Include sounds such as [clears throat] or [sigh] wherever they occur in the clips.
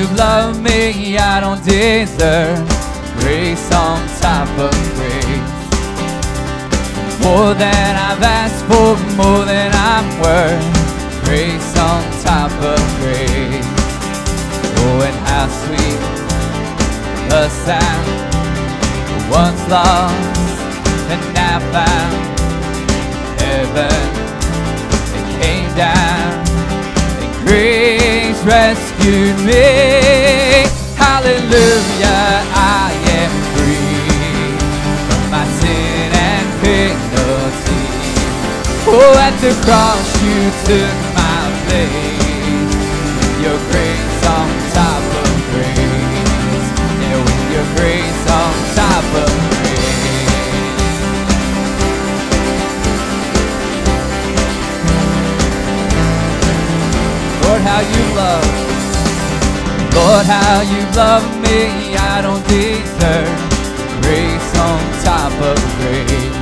you love me, I don't deserve grace on top of grace. More than I've asked for, more than I'm worth. Grace on top of grace. Oh, and how sweet the sound once lost and now found. Heaven it came down and grace rescued me. Hallelujah, I am free from my sin and penalty. Oh, at the cross you took my place. With your grace on top of grace. Yeah, with your grace on top of grace. Lord, how you love. Lord, how you love me. I don't deserve grace on top of grace.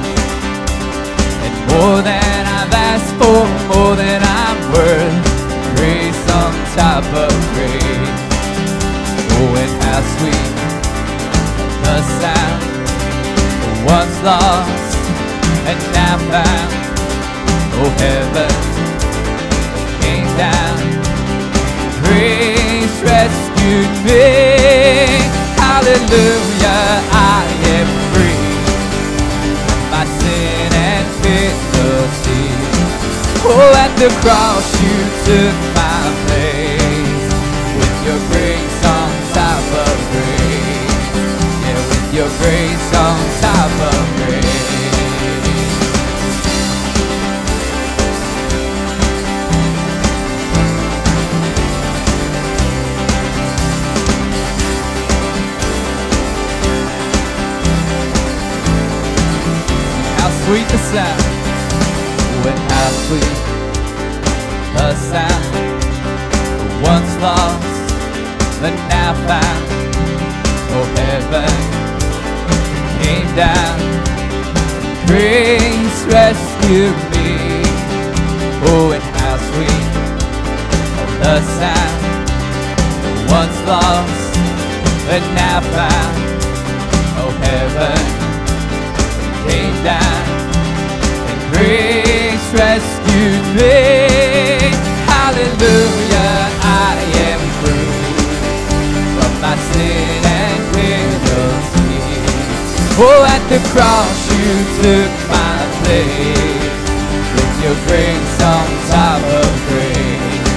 And more than I've asked for, more than I'm worth. Grace on top of grace. Oh, and how sweet the sound of once lost and now found. Oh, heaven rescued me. Hallelujah, I am free. My sin and penalty. Oh, at the cross you took sweet the sound, when how sweet the sound, once lost, but now found. Oh, heaven came down, grace rescued me. Oh, and how sweet the sound, once lost, but now found. Oh, heaven rescued me. Hallelujah, I am free from my sin and penalty. Oh, at the cross you took my place with your grace on top of grace.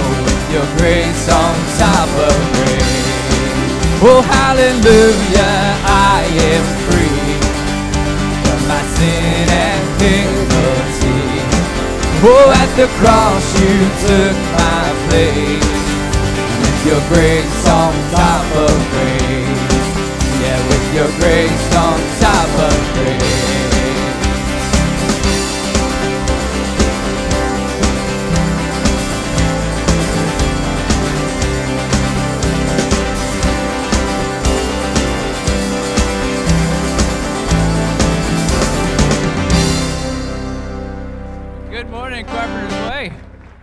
Oh, with your grace on top of grace. Oh, hallelujah, I am free from my sin and penalty. Oh, at the cross you took my place. With your grace on top of grace. Yeah, with your grace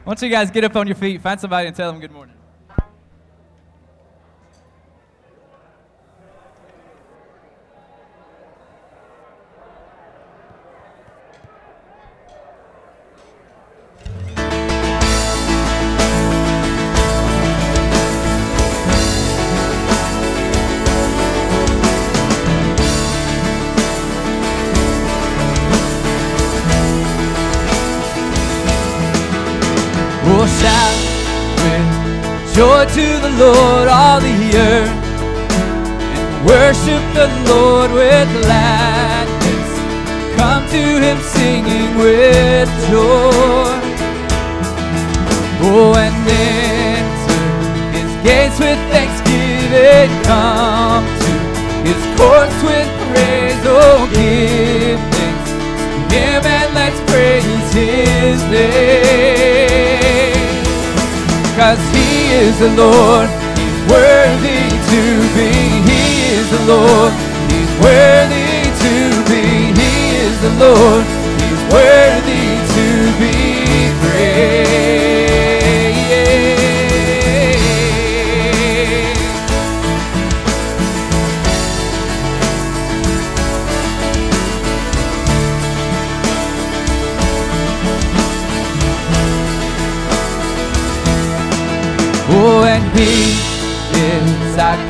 Don't you guys get up on your feet, find somebody and tell them good morning. Lord with gladness. Come to Him singing with joy. Oh, and enter His gates with thanksgiving. Come to His courts with praise. Oh, give thanks to Him and let's praise His name. Cause he is the Lord, he's worthy to be. Lord, he's worthy to be. He is the Lord, he's worthy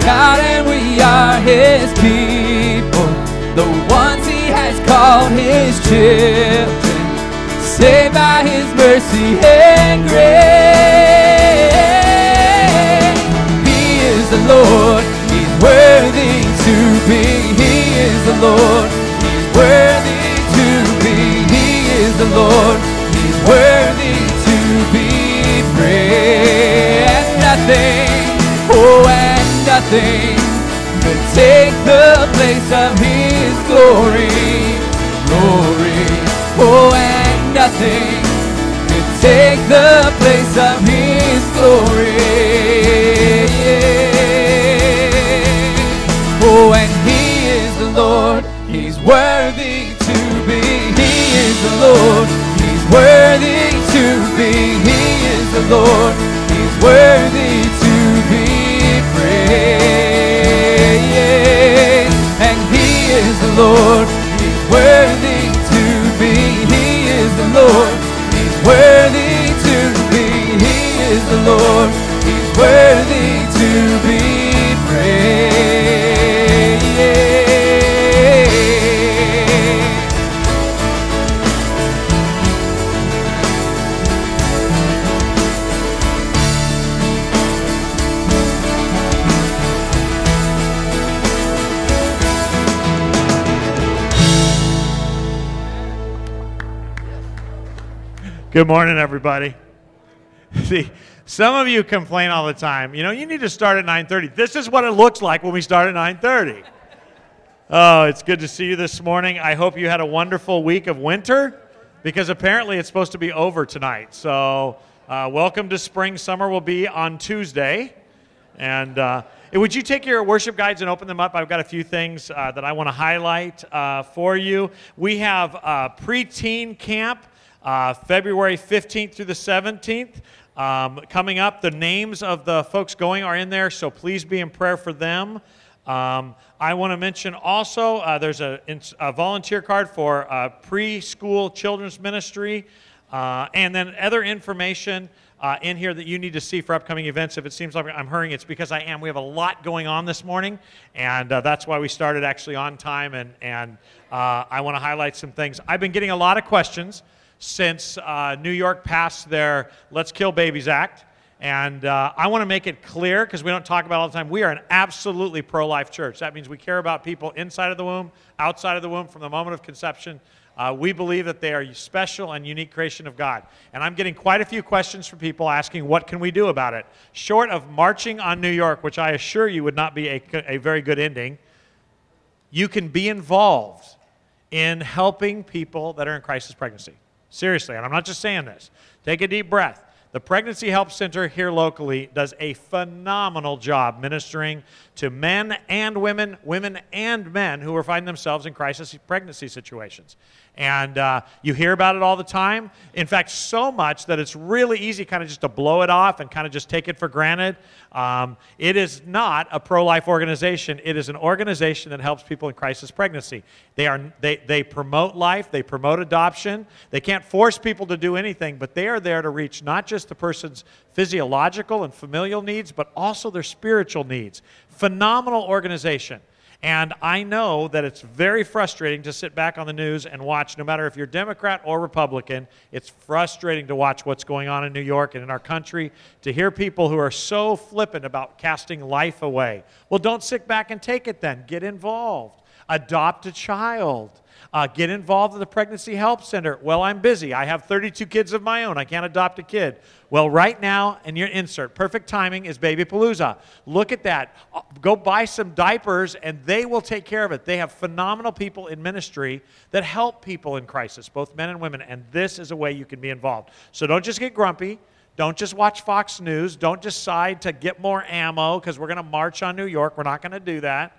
God and we are his people, the ones he has called his children, saved by his mercy and grace. Could take the place of his glory, glory. Oh, and nothing could take the place of his Good morning, everybody. [laughs] See, some of you complain all the time. You know, you need to start at 9:30. This is what it looks like when we start at 9:30. Oh, it's good to see you this morning. I hope you had a wonderful week of winter, because apparently it's supposed to be over tonight. So, uh, welcome to spring. Summer will be on Tuesday, and. Uh, would you take your worship guides and open them up? I've got a few things uh, that I want to highlight uh, for you. We have uh, preteen camp uh, February 15th through the 17th. Um, coming up, the names of the folks going are in there, so please be in prayer for them. Um, I want to mention also uh, there's a, a volunteer card for uh, preschool children's ministry, uh, and then other information uh, in here that you need to see for upcoming events. If it seems like I'm hurrying, it's because I am. We have a lot going on this morning, and uh, that's why we started actually on time. And, and uh, I want to highlight some things. I've been getting a lot of questions since uh, New York passed their Let's Kill Babies Act. And uh, I want to make it clear because we don't talk about all the time. We are an absolutely pro life church. That means we care about people inside of the womb, outside of the womb, from the moment of conception. Uh, we believe that they are special and unique creation of God. And I'm getting quite a few questions from people asking, what can we do about it? Short of marching on New York, which I assure you would not be a, a very good ending, you can be involved in helping people that are in crisis pregnancy. Seriously, and I'm not just saying this. Take a deep breath. The Pregnancy Help Center here locally does a phenomenal job ministering to men and women, women and men who are finding themselves in crisis pregnancy situations. And uh, you hear about it all the time. In fact, so much that it's really easy kind of just to blow it off and kind of just take it for granted. Um, it is not a pro life organization, it is an organization that helps people in crisis pregnancy. They, are, they, they promote life, they promote adoption. They can't force people to do anything, but they are there to reach not just the person's physiological and familial needs, but also their spiritual needs. Phenomenal organization. And I know that it's very frustrating to sit back on the news and watch, no matter if you're Democrat or Republican, it's frustrating to watch what's going on in New York and in our country, to hear people who are so flippant about casting life away. Well, don't sit back and take it then. Get involved. Adopt a child. Uh, get involved in the Pregnancy Help Center. Well, I'm busy. I have 32 kids of my own. I can't adopt a kid. Well, right now, in your insert, perfect timing is Baby Palooza. Look at that. Uh, Go buy some diapers, and they will take care of it. They have phenomenal people in ministry that help people in crisis, both men and women, and this is a way you can be involved. So don't just get grumpy. Don't just watch Fox News. Don't decide to get more ammo because we're going to march on New York. We're not going to do that.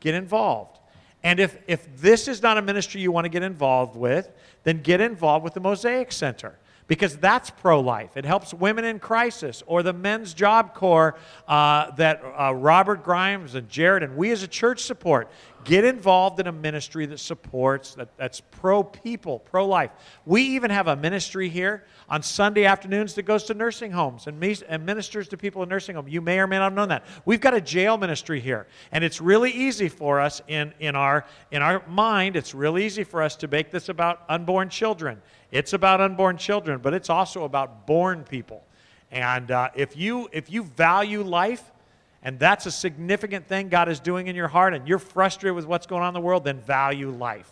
Get involved. And if, if this is not a ministry you want to get involved with, then get involved with the Mosaic Center because that's pro life. It helps women in crisis or the Men's Job Corps uh, that uh, Robert Grimes and Jared and we as a church support. Get involved in a ministry that supports, that, that's pro people, pro life. We even have a ministry here on Sunday afternoons that goes to nursing homes and, and ministers to people in nursing homes. You may or may not have known that. We've got a jail ministry here, and it's really easy for us in, in, our, in our mind, it's really easy for us to make this about unborn children. It's about unborn children, but it's also about born people. And uh, if, you, if you value life, and that's a significant thing God is doing in your heart, and you're frustrated with what's going on in the world, then value life.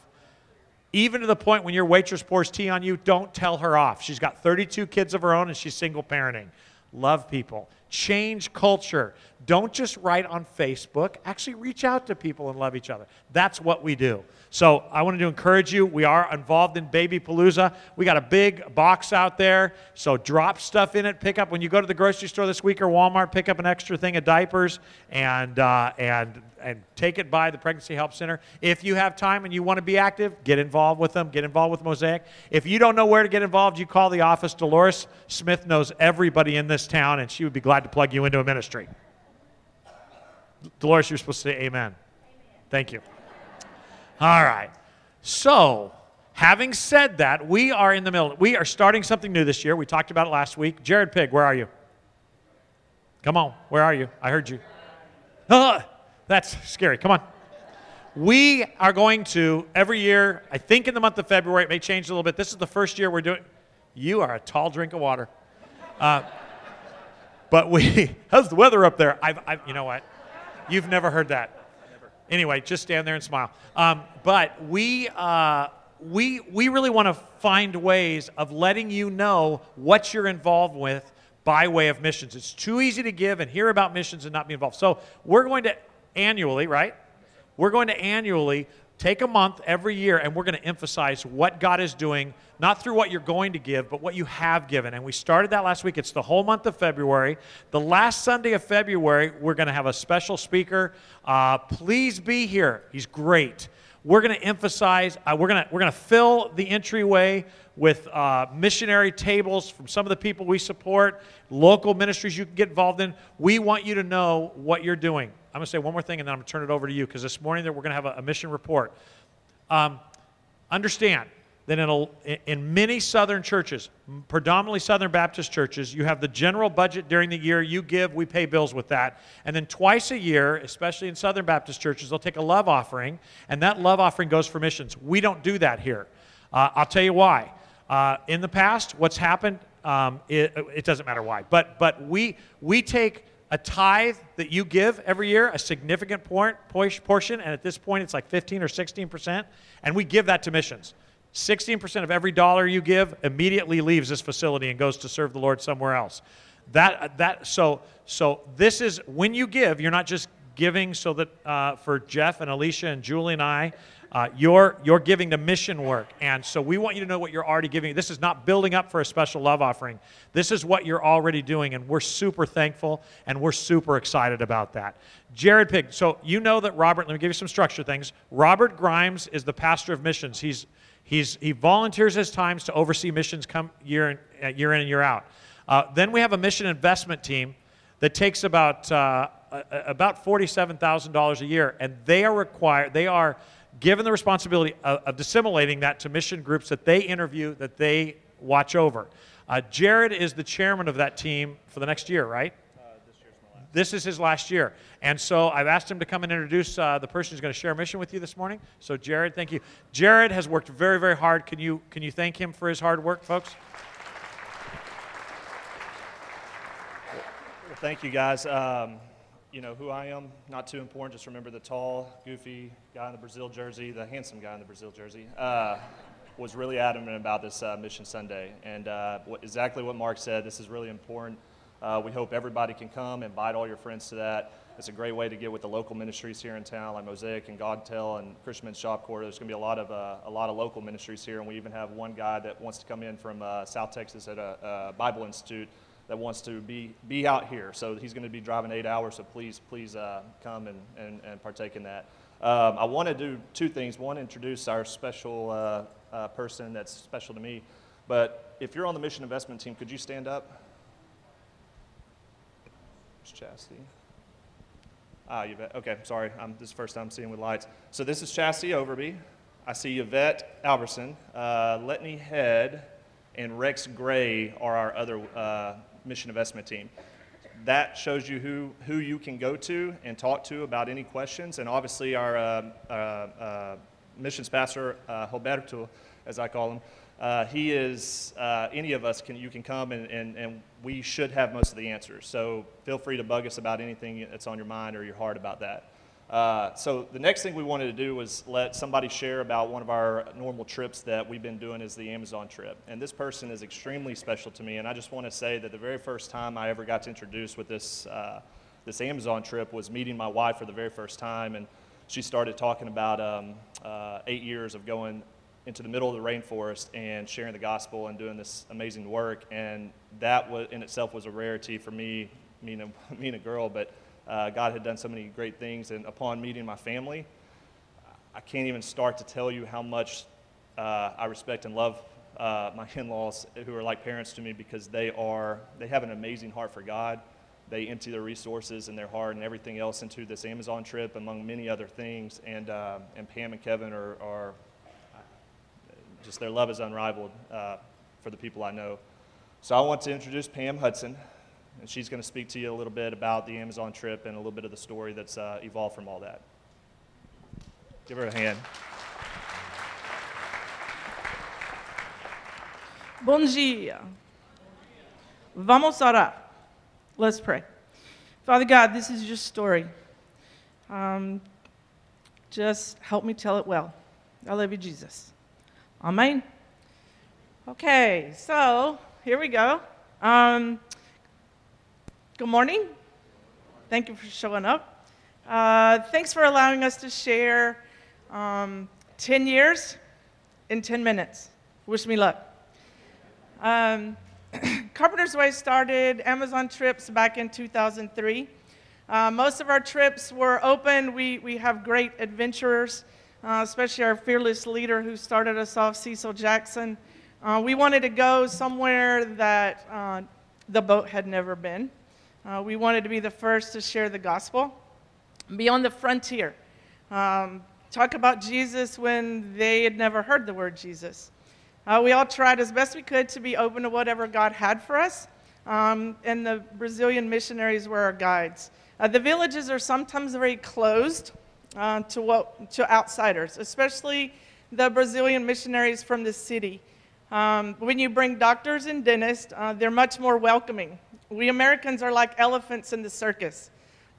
Even to the point when your waitress pours tea on you, don't tell her off. She's got 32 kids of her own and she's single parenting. Love people. Change culture. Don't just write on Facebook. Actually, reach out to people and love each other. That's what we do. So I wanted to encourage you. We are involved in Baby Palooza. We got a big box out there. So drop stuff in it. Pick up when you go to the grocery store this week or Walmart. Pick up an extra thing of diapers and uh, and and take it by the Pregnancy Help Center. If you have time and you want to be active, get involved with them. Get involved with Mosaic. If you don't know where to get involved, you call the office. Dolores Smith knows everybody in this town, and she would be glad to plug you into a ministry. Dolores, you're supposed to say amen. amen. Thank you. All right. So, having said that, we are in the middle. We are starting something new this year. We talked about it last week. Jared Pig, where are you? Come on, where are you? I heard you. Ah, [laughs] that's scary. Come on. We are going to, every year, I think in the month of February, it may change a little bit. This is the first year we're doing. You are a tall drink of water. Uh, but we, [laughs] how's the weather up there? I've, I've, you know what? You've never heard that. Anyway, just stand there and smile. Um, but we, uh, we, we really want to find ways of letting you know what you're involved with by way of missions. It's too easy to give and hear about missions and not be involved. So we're going to annually, right? We're going to annually take a month every year and we're going to emphasize what God is doing, not through what you're going to give, but what you have given. And we started that last week. It's the whole month of February. The last Sunday of February, we're going to have a special speaker. Uh, please be here. He's great. We're going to emphasize, uh, we're going to we're going to fill the entryway with uh, missionary tables from some of the people we support, local ministries you can get involved in. We want you to know what you're doing. I'm going to say one more thing and then I'm going to turn it over to you because this morning we're going to have a, a mission report. Um, understand that in, a, in many southern churches, predominantly Southern Baptist churches, you have the general budget during the year. You give, we pay bills with that. And then twice a year, especially in Southern Baptist churches, they'll take a love offering, and that love offering goes for missions. We don't do that here. Uh, I'll tell you why. Uh, in the past, what's happened, um, it, it doesn't matter why, but, but we, we take a tithe that you give every year, a significant portion, and at this point it's like 15 or 16 percent, and we give that to missions. 16 percent of every dollar you give immediately leaves this facility and goes to serve the Lord somewhere else. That that so so this is when you give, you're not just giving so that uh, for Jeff and Alicia and Julie and I uh, you're, you're giving to mission work. And so we want you to know what you're already giving. This is not building up for a special love offering. This is what you're already doing. And we're super thankful and we're super excited about that. Jared Pig. So you know that Robert, let me give you some structure things. Robert Grimes is the pastor of missions. He's, he's, he volunteers his times to oversee missions come year in, uh, year in and year out. Uh, then we have a mission investment team that takes about, uh, about $47,000 a year. And they are required, they are given the responsibility of, of, disseminating that to mission groups that they interview, that they watch over. Uh, Jared is the chairman of that team for the next year, right? Uh, this, this is his last year. And so I've asked him to come and introduce uh, the person who's going to share a mission with you this morning. So, Jared, thank you. Jared has worked very, very hard. Can you, can you thank him for his hard work, folks? Well, thank you, guys. Um, you know who I am, not too important. Just remember the tall, goofy guy in the Brazil jersey, the handsome guy in the Brazil jersey, uh, was really adamant about this uh, Mission Sunday. And uh, what, exactly what Mark said, this is really important. Uh, we hope everybody can come, and invite all your friends to that. It's a great way to get with the local ministries here in town, like Mosaic and Godtel and Christian Job Corps. There's going to be a lot of uh, a lot of local ministries here, and we even have one guy that wants to come in from uh, South Texas at a, a Bible Institute that wants to be, be out here. So he's going to be driving eight hours, so please, please uh, come and, and, and partake in that. Um, I want to do two things. One, introduce our special uh, uh, person that's special to me. But if you're on the mission investment team, could you stand up? It's Chastity. Ah, Yvette. Okay, sorry. Um, this is the first time seeing with lights. So this is Chastity Overby. I see Yvette Alberson, uh, Letney Head, and Rex Gray are our other uh, mission investment team. That shows you who, who you can go to and talk to about any questions. And obviously, our uh, uh, uh, missions pastor, uh, Roberto, as I call him, uh, he is, uh, any of us can, you can come and, and, and we should have most of the answers. So feel free to bug us about anything that's on your mind or your heart about that. Uh, so the next thing we wanted to do was let somebody share about one of our normal trips that we've been doing is the Amazon trip. And this person is extremely special to me. And I just want to say that the very first time I ever got to introduce with this, uh, this Amazon trip was meeting my wife for the very first time. And she started talking about um, uh, eight years of going into the middle of the rainforest and sharing the gospel and doing this amazing work. And that was, in itself was a rarity for me, me a, me and a girl, but uh, God had done so many great things. And upon meeting my family, I can't even start to tell you how much uh, I respect and love uh, my [laughs] in-laws who are like parents to me because they are, they have an amazing heart for God. They empty their resources and their heart and everything else into this Amazon trip, among many other things. And, uh, and Pam and Kevin are, are just their love is unrivaled uh, for the people I know. So I want to introduce Pam Hudson, and she's going to speak to you a little bit about the Amazon trip and a little bit of the story that's uh, evolved from all that. Give her a hand. Bom dia. Vamos orar. Let's pray. Father God, this is your story. Um, just help me tell it well. I love you, Jesus. Amen. Okay, so here we go. Um, good morning. Thank you for showing up. Uh, thanks for allowing us to share um, 10 years in 10 minutes. Wish me luck. Um, [clears throat] Carpenter's Way started Amazon trips back in 2003. Uh, most of our trips were open. We, we have great adventurers uh, especially our fearless leader who started us off, Cecil Jackson. Uh, we wanted to go somewhere that uh, the boat had never been. Uh, we wanted to be the first to share the gospel, be on the frontier, um, talk about Jesus when they had never heard the word Jesus. Uh, we all tried as best we could to be open to whatever God had for us, um, and the Brazilian missionaries were our guides. Uh, the villages are sometimes very closed uh, to, what, to outsiders, especially the Brazilian missionaries from the city. Um, when you bring doctors and dentists, uh, they're much more welcoming. We Americans are like elephants in the circus.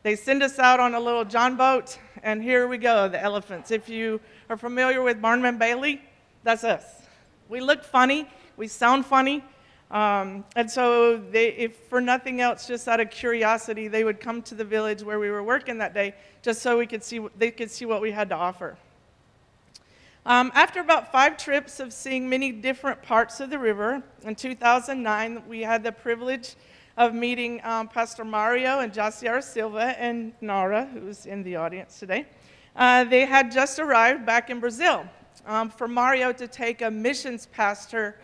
They send us out on a little John boat, and here we go, the elephants. If you are familiar with Barnum and Bailey, that's us. We look funny, we sound funny, um, and so, they, if for nothing else, just out of curiosity, they would come to the village where we were working that day, just so we could see they could see what we had to offer. Um, after about five trips of seeing many different parts of the river, in 2009 we had the privilege of meeting um, Pastor Mario and Jaciara Silva and Nara, who's in the audience today. Uh, they had just arrived back in Brazil. Um, for Mario to take a missions pastor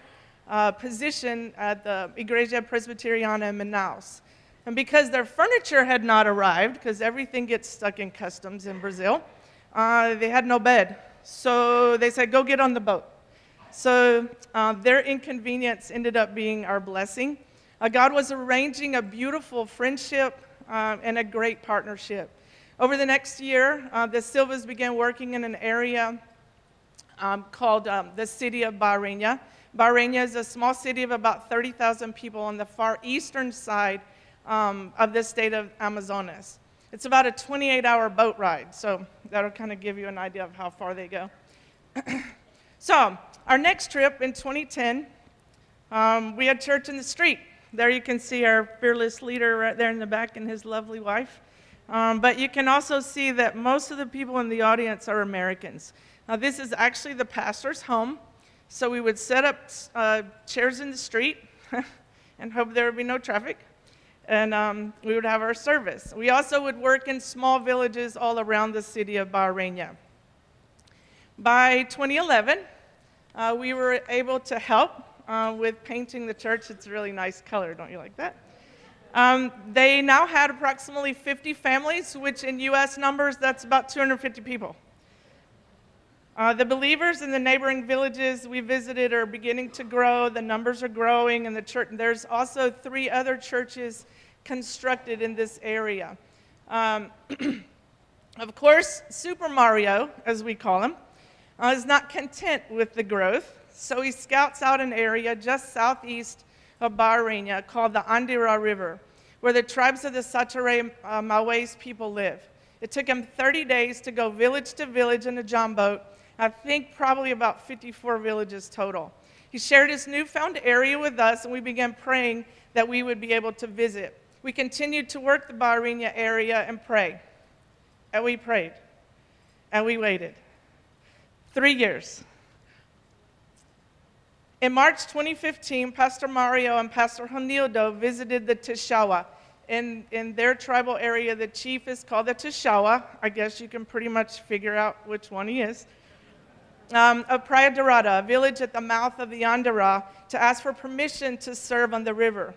uh, position at the Igreja Presbiteriana in Manaus. And because their furniture had not arrived, because everything gets stuck in customs in Brazil, uh, they had no bed. So they said, go get on the boat. So uh, their inconvenience ended up being our blessing. Uh, God was arranging a beautiful friendship uh, and a great partnership. Over the next year, uh, the Silvas began working in an area um, called um, the city of Barrinha. Barrinha is a small city of about 30,000 people on the far eastern side um, of the state of Amazonas. It's about a 28 hour boat ride, so that'll kind of give you an idea of how far they go. [clears throat] so, our next trip in 2010, um, we had church in the street. There you can see our fearless leader right there in the back and his lovely wife. Um, but you can also see that most of the people in the audience are Americans. Now, this is actually the pastor's home. So we would set up uh, chairs in the street [laughs] and hope there would be no traffic. And um, we would have our service. We also would work in small villages all around the city of Barrinha. By 2011, uh, we were able to help uh, with painting the church. It's a really nice color, don't you like that? Um, they now had approximately 50 families, which in US numbers, that's about 250 people. Uh, the believers in the neighboring villages we visited are beginning to grow. The numbers are growing, and the church. There's also three other churches constructed in this area. Um, [clears throat] of course, Super Mario, as we call him, uh, is not content with the growth, so he scouts out an area just southeast of Bahreina called the Andira River, where the tribes of the Sateré uh, Mawais people live. It took him 30 days to go village to village in a john boat I think probably about 54 villages total. He shared his newfound area with us, and we began praying that we would be able to visit. We continued to work the Bahreina area and pray. And we prayed. And we waited. Three years. In March 2015, Pastor Mario and Pastor Honildo visited the Tishawa. In, in their tribal area, the chief is called the Tishawa. I guess you can pretty much figure out which one he is um, of Praia Dorada, a village at the mouth of the Andira, to ask for permission to serve on the river.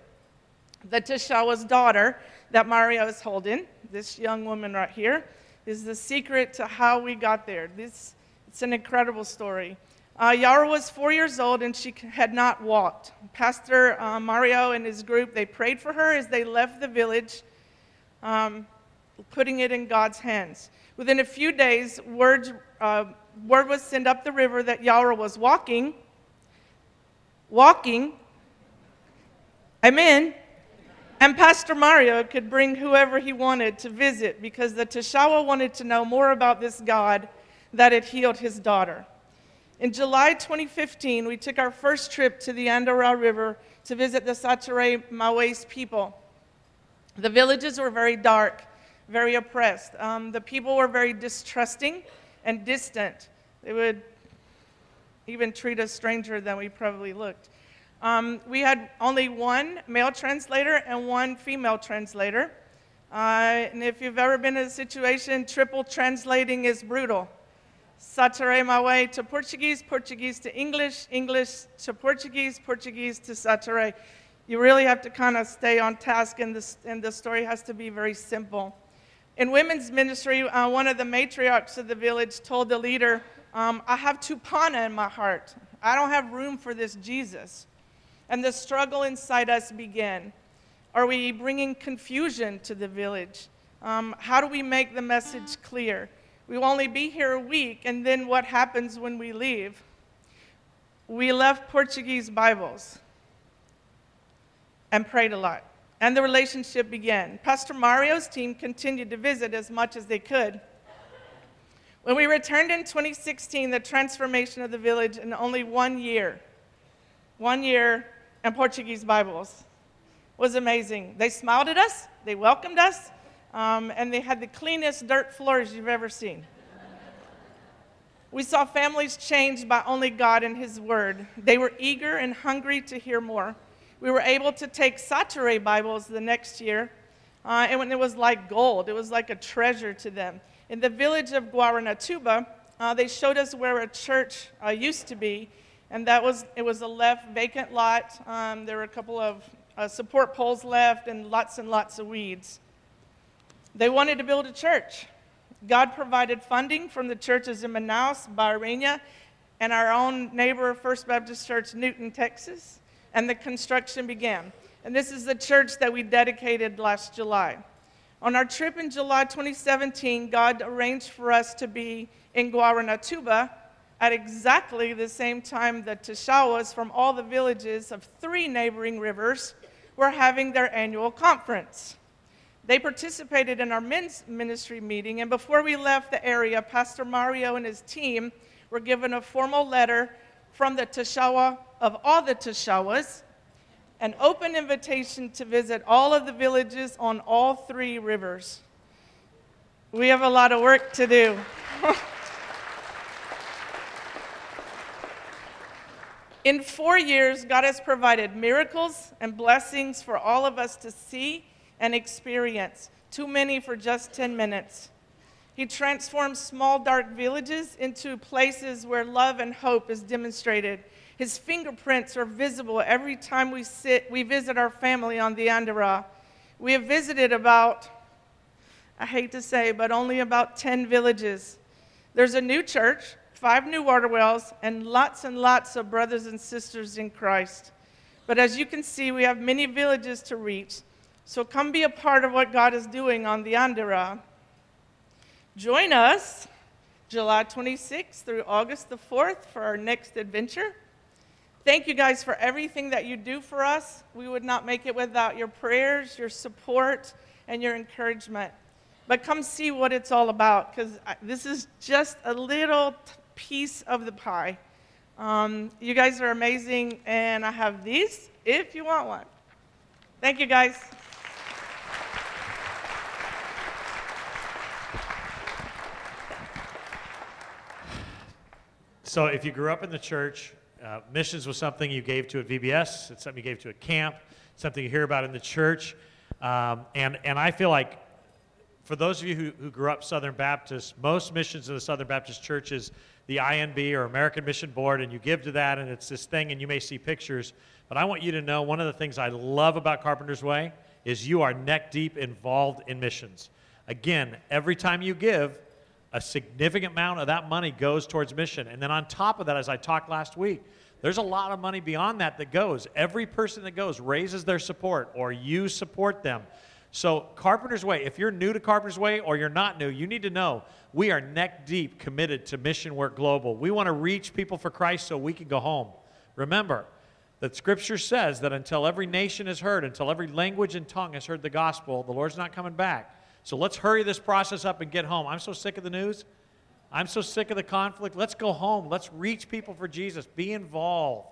The Tishawa's daughter that Mario is holding, this young woman right here, is the secret to how we got there. This, it's an incredible story. Uh, Yara was four years old and she had not walked. Pastor uh, Mario and his group, they prayed for her as they left the village, um, putting it in God's hands. Within a few days, words uh, word was sent up the river that Yara was walking, walking, amen, and Pastor Mario could bring whoever he wanted to visit because the Tishawa wanted to know more about this God that had healed his daughter. In July 2015, we took our first trip to the Andira River to visit the Sateré Mawais people. The villages were very dark, very oppressed. Um, the people were very distrusting and distant. They would even treat us stranger than we probably looked. Um, we had only one male translator and one female translator. Uh, and if you've ever been in a situation, triple translating is brutal. Sateré-Mawé to Portuguese, Portuguese to English, English to Portuguese, Portuguese to Sateré. You really have to kind of stay on task, and, this, and the story has to be very simple. In women's ministry, uh, one of the matriarchs of the village told the leader, um, I have Tupana in my heart. I don't have room for this Jesus. And the struggle inside us began. Are we bringing confusion to the village? Um, how do we make the message clear? We will only be here a week, and then what happens when we leave? We left Portuguese Bibles and prayed a lot and the relationship began. Pastor Mario's team continued to visit as much as they could. When we returned in 2016, the transformation of the village in only one year, one year, and Portuguese Bibles was amazing. They smiled at us, they welcomed us, um, and they had the cleanest dirt floors you've ever seen. We saw families changed by only God and His Word. They were eager and hungry to hear more. We were able to take Sateré Bibles the next year, uh, and it was like gold, it was like a treasure to them. In the village of Guaranatuba, uh, they showed us where a church uh, used to be, and that was it was a left vacant lot. Um, there were a couple of uh, support poles left, and lots and lots of weeds. They wanted to build a church. God provided funding from the churches in Manaus, Bahreina, and our own neighbor First Baptist Church, Newton, Texas and the construction began. And this is the church that we dedicated last July. On our trip in July 2017, God arranged for us to be in Guaranatuba at exactly the same time that Tishawas from all the villages of three neighboring rivers were having their annual conference. They participated in our men's ministry meeting, and before we left the area, Pastor Mario and his team were given a formal letter from the Tishawa of all the Tishawas, an open invitation to visit all of the villages on all three rivers. We have a lot of work to do. [laughs] In four years, God has provided miracles and blessings for all of us to see and experience, too many for just 10 minutes. He transforms small, dark villages into places where love and hope is demonstrated his fingerprints are visible every time we, sit, we visit our family on the Andira. We have visited about, I hate to say, but only about 10 villages. There's a new church, five new water wells, and lots and lots of brothers and sisters in Christ. But as you can see, we have many villages to reach. So come be a part of what God is doing on the Andira. Join us July 26th through August the 4th for our next adventure. Thank you guys for everything that you do for us. We would not make it without your prayers, your support, and your encouragement. But come see what it's all about because this is just a little piece of the pie. Um, you guys are amazing, and I have these if you want one. Thank you, guys. So, if you grew up in the church, uh, missions was something you gave to at VBS, it's something you gave to a camp, something you hear about in the church. Um, and, and I feel like for those of you who, who grew up Southern Baptist, most missions of the Southern Baptist Church is the IMB or American Mission Board, and you give to that, and it's this thing, and you may see pictures. But I want you to know one of the things I love about Carpenter's Way is you are neck deep involved in missions. Again, every time you give, a significant amount of that money goes towards mission. And then on top of that, as I talked last week, there's a lot of money beyond that that goes. Every person that goes raises their support, or you support them. So, Carpenter's Way, if you're new to Carpenter's Way or you're not new, you need to know we are neck deep committed to Mission Work Global. We want to reach people for Christ so we can go home. Remember that Scripture says that until every nation is heard, until every language and tongue has heard the gospel, the Lord's not coming back. So, let's hurry this process up and get home. I'm so sick of the news. I'm so sick of the conflict. Let's go home. Let's reach people for Jesus. Be involved.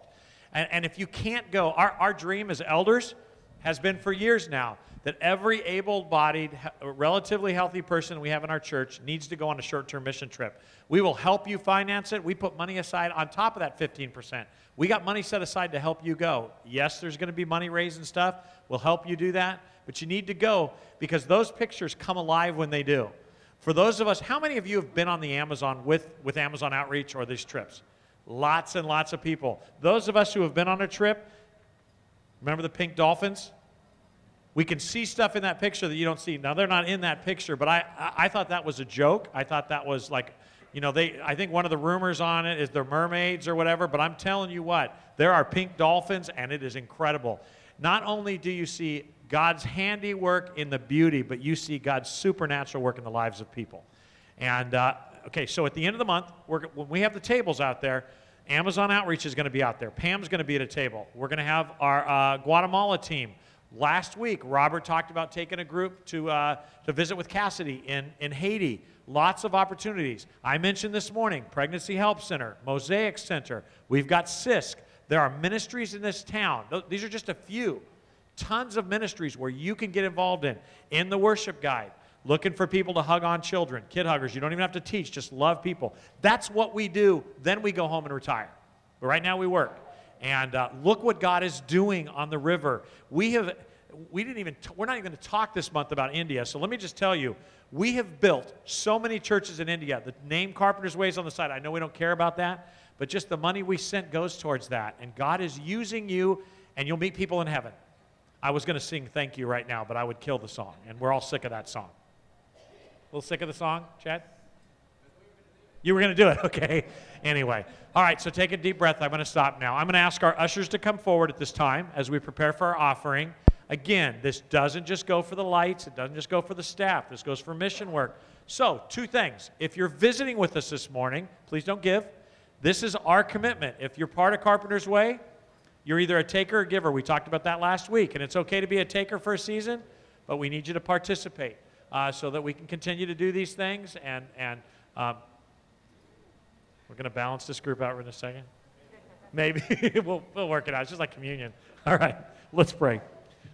And, and if you can't go, our, our dream as elders has been for years now that every able bodied, relatively healthy person we have in our church needs to go on a short term mission trip. We will help you finance it. We put money aside on top of that 15%. We got money set aside to help you go. Yes, there's going to be money raised and stuff. We'll help you do that. But you need to go because those pictures come alive when they do. For those of us, how many of you have been on the Amazon with, with Amazon Outreach or these trips? Lots and lots of people. Those of us who have been on a trip, remember the pink dolphins? we can see stuff in that picture that you don't see. Now they're not in that picture, but I, I thought that was a joke. I thought that was like, you know, they. I think one of the rumors on it is they're mermaids or whatever. But I'm telling you what, there are pink dolphins, and it is incredible. Not only do you see God's handiwork in the beauty, but you see God's supernatural work in the lives of people. And uh, okay, so at the end of the month, when we have the tables out there, Amazon Outreach is going to be out there. Pam's going to be at a table. We're going to have our uh, Guatemala team. Last week, Robert talked about taking a group to, uh, to visit with Cassidy in, in Haiti. Lots of opportunities. I mentioned this morning Pregnancy Help Center, Mosaic Center. We've got CISC. There are ministries in this town. These are just a few. Tons of ministries where you can get involved in. In the worship guide, looking for people to hug on children, kid huggers. You don't even have to teach, just love people. That's what we do. Then we go home and retire. But right now we work. And uh, look what God is doing on the river. We have, we didn't even, t- we're not even going to talk this month about India. So let me just tell you, we have built so many churches in India. The name Carpenter's Way is on the side. I know we don't care about that, but just the money we sent goes towards that. And God is using you, and you'll meet people in heaven. I was going to sing Thank You right now, but I would kill the song, and we're all sick of that song. A little sick of the song, Chad? You were going to do it, [laughs] okay. Anyway, all right, so take a deep breath. I'm going to stop now. I'm going to ask our ushers to come forward at this time as we prepare for our offering. Again, this doesn't just go for the lights, it doesn't just go for the staff, this goes for mission work. So, two things. If you're visiting with us this morning, please don't give. This is our commitment. If you're part of Carpenter's Way, you're either a taker or giver. We talked about that last week, and it's okay to be a taker for a season, but we need you to participate uh, so that we can continue to do these things and, and um, we're going to balance this group out in a second. Maybe. [laughs] we'll, we'll work it out. It's just like communion. [laughs] All right, let's pray.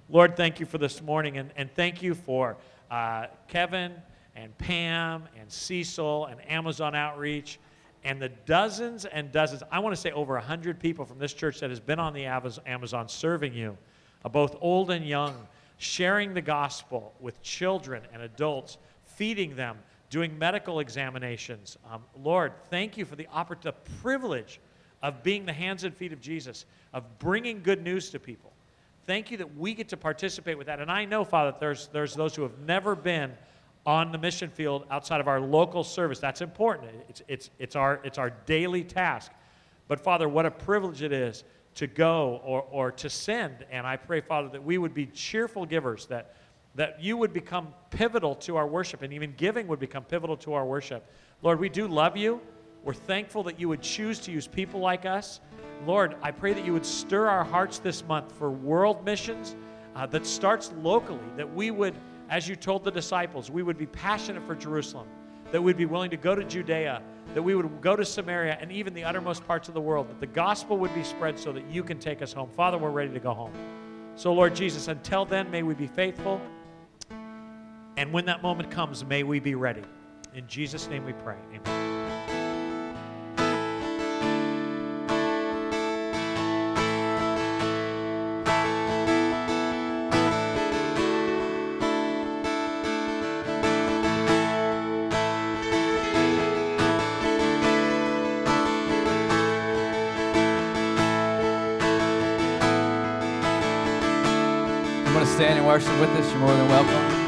Lord, thank you for this morning, and, and thank you for uh, Kevin and Pam and Cecil and Amazon Outreach and the dozens and dozens, I want to say over 100 people from this church that has been on the Amazon serving you, uh, both old and young, sharing the gospel with children and adults, feeding them, doing medical examinations. Um, Lord, thank you for the, oppor- the privilege of being the hands and feet of Jesus, of bringing good news to people. Thank you that we get to participate with that. And I know, Father, there's, there's those who have never been on the mission field outside of our local service. That's important. It's, it's, it's, our, it's our daily task. But, Father, what a privilege it is to go or, or to send. And I pray, Father, that we would be cheerful givers, that, that you would become pivotal to our worship, and even giving would become pivotal to our worship. Lord, we do love you. We're thankful that you would choose to use people like us. Lord, I pray that you would stir our hearts this month for world missions uh, that starts locally, that we would, as you told the disciples, we would be passionate for Jerusalem, that we'd be willing to go to Judea, that we would go to Samaria and even the uttermost parts of the world, that the gospel would be spread so that you can take us home. Father, we're ready to go home. So, Lord Jesus, until then, may we be faithful. And when that moment comes, may we be ready. In Jesus' name we pray. Amen. Worship with us, you're more than welcome.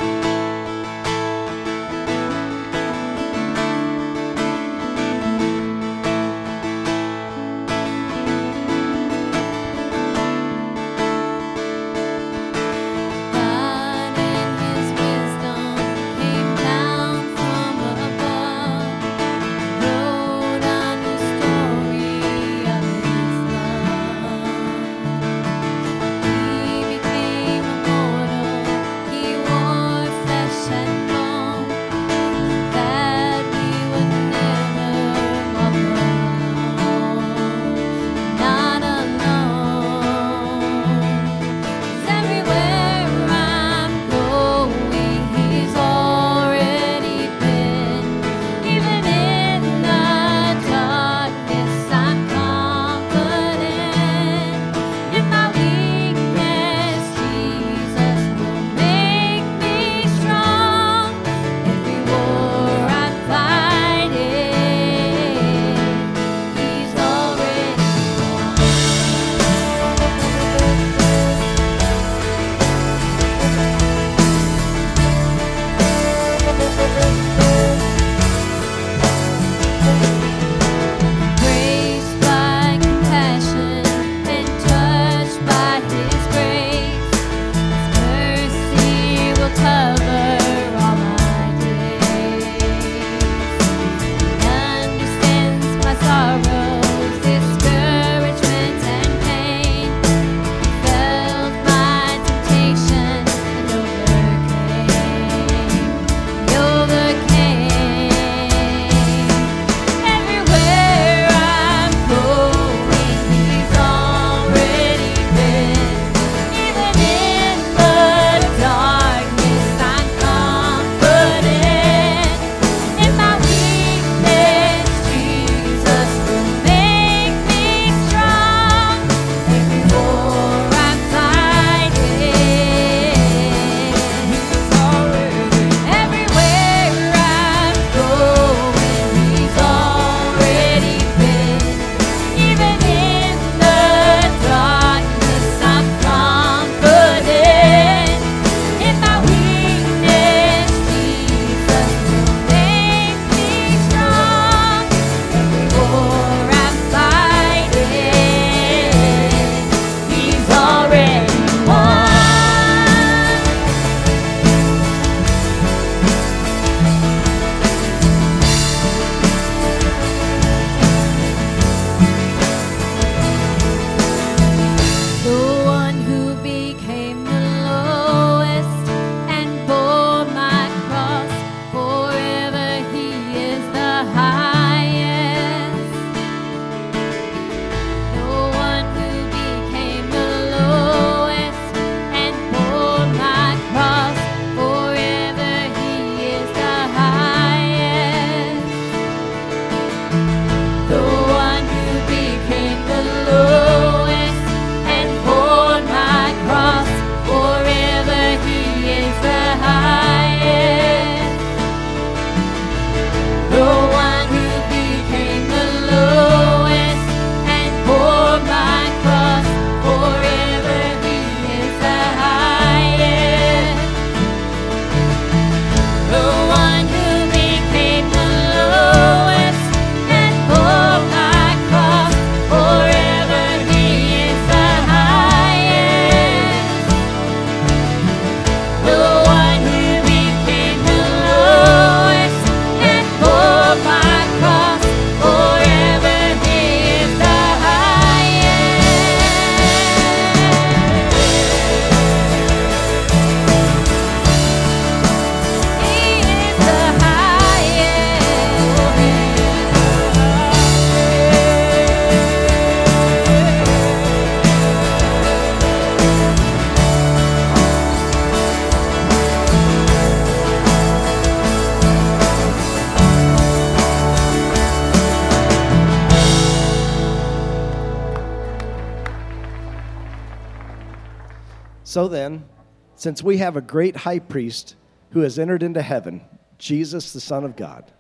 Since we have a great high priest who has entered into heaven, Jesus, the Son of God,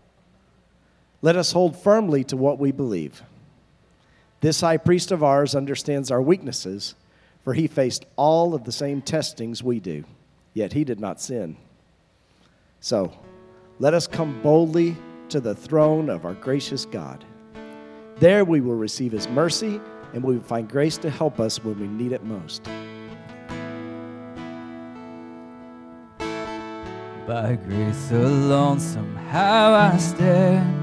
let us hold firmly to what we believe. This high priest of ours understands our weaknesses, for he faced all of the same testings we do, yet he did not sin. So, let us come boldly to the throne of our gracious God. There we will receive his mercy, and we will find grace to help us when we need it most. By grace alone, somehow I stand.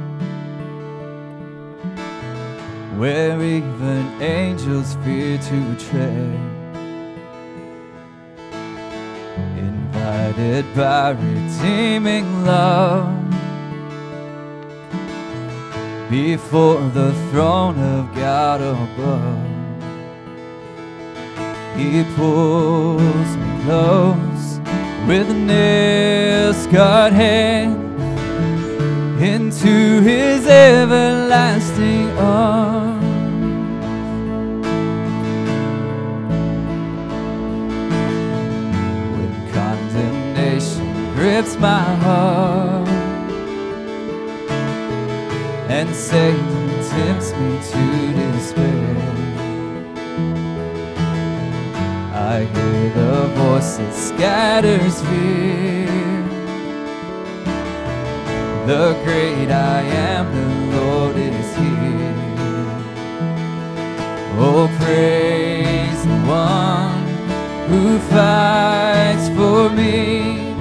Where even angels fear to tread. Invited by redeeming love. Before the throne of God above. He pulls me close with a nail scarred hand into his everlasting arms. When condemnation grips my heart and Satan tempts me to despair. I hear the voice that scatters fear. The great I am, the Lord is here. Oh, praise the one who fights for me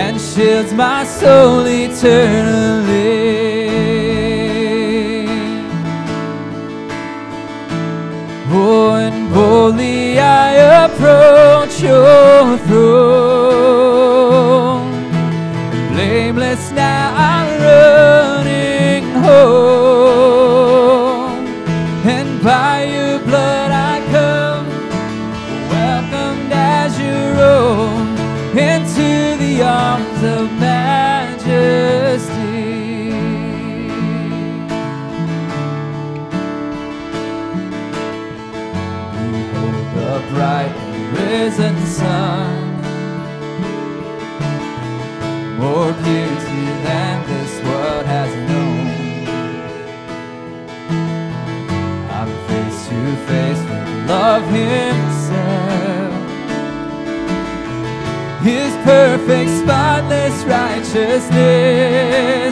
and shields my soul eternally. Oh, and boldly I approach your throne. Blameless now I'm running home. Perfect, spotless righteousness.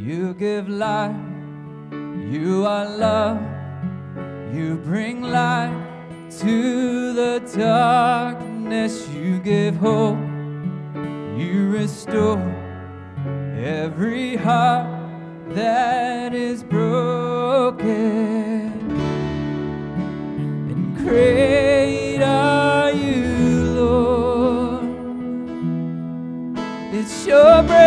You give life, you are love, you bring light to the darkness, you give hope, you restore every heart that is broken. And great are you, Lord. It's your breath.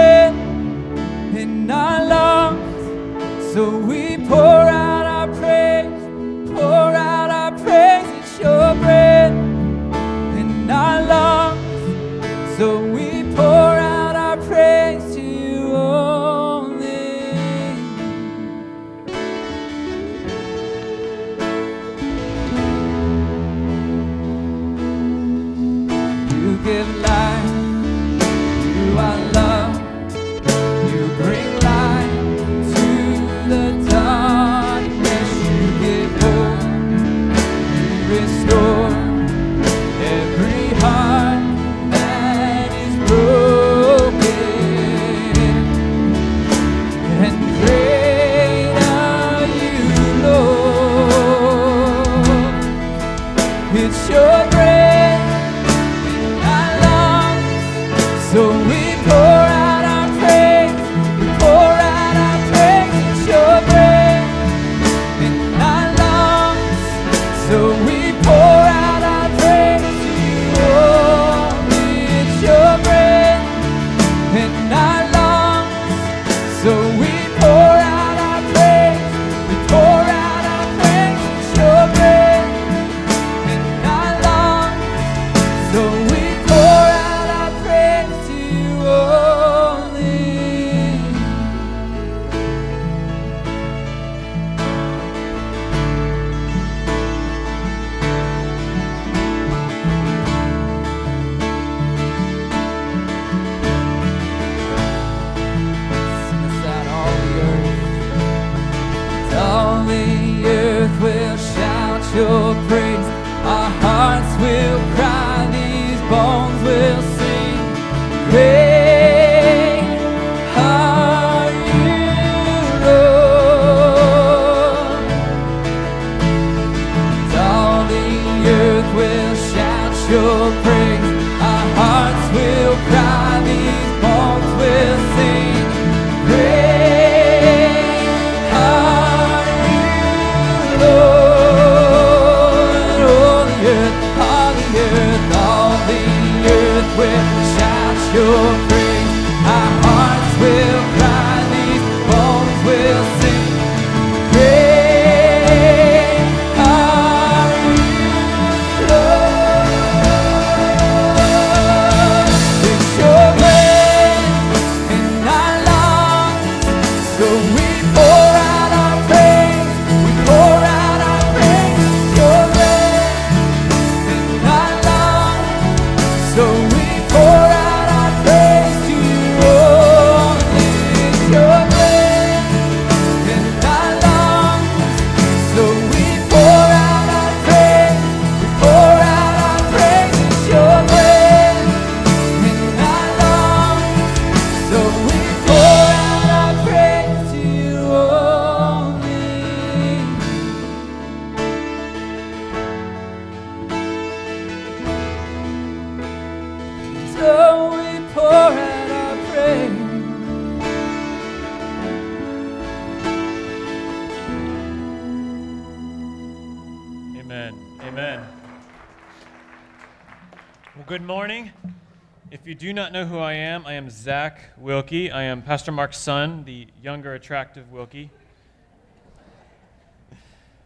Wilkie. I am Pastor Mark's son, the younger, attractive Wilkie.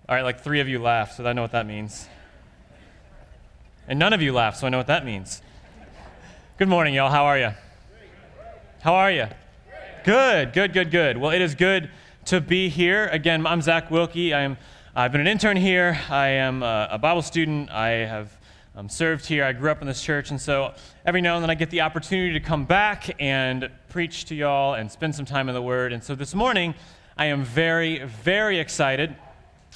All right, like three of you laughed, so I know what that means. And none of you laughed, so I know what that means. Good morning, y'all. How are you? How are you? Good, good, good, good. Well, it is good to be here. Again, I'm Zach Wilkie. I am, I've been an intern here. I am a, a Bible student. I have um, served here. I grew up in this church. And so every now and then I get the opportunity to come back and preach to y'all and spend some time in the Word. And so this morning, I am very, very excited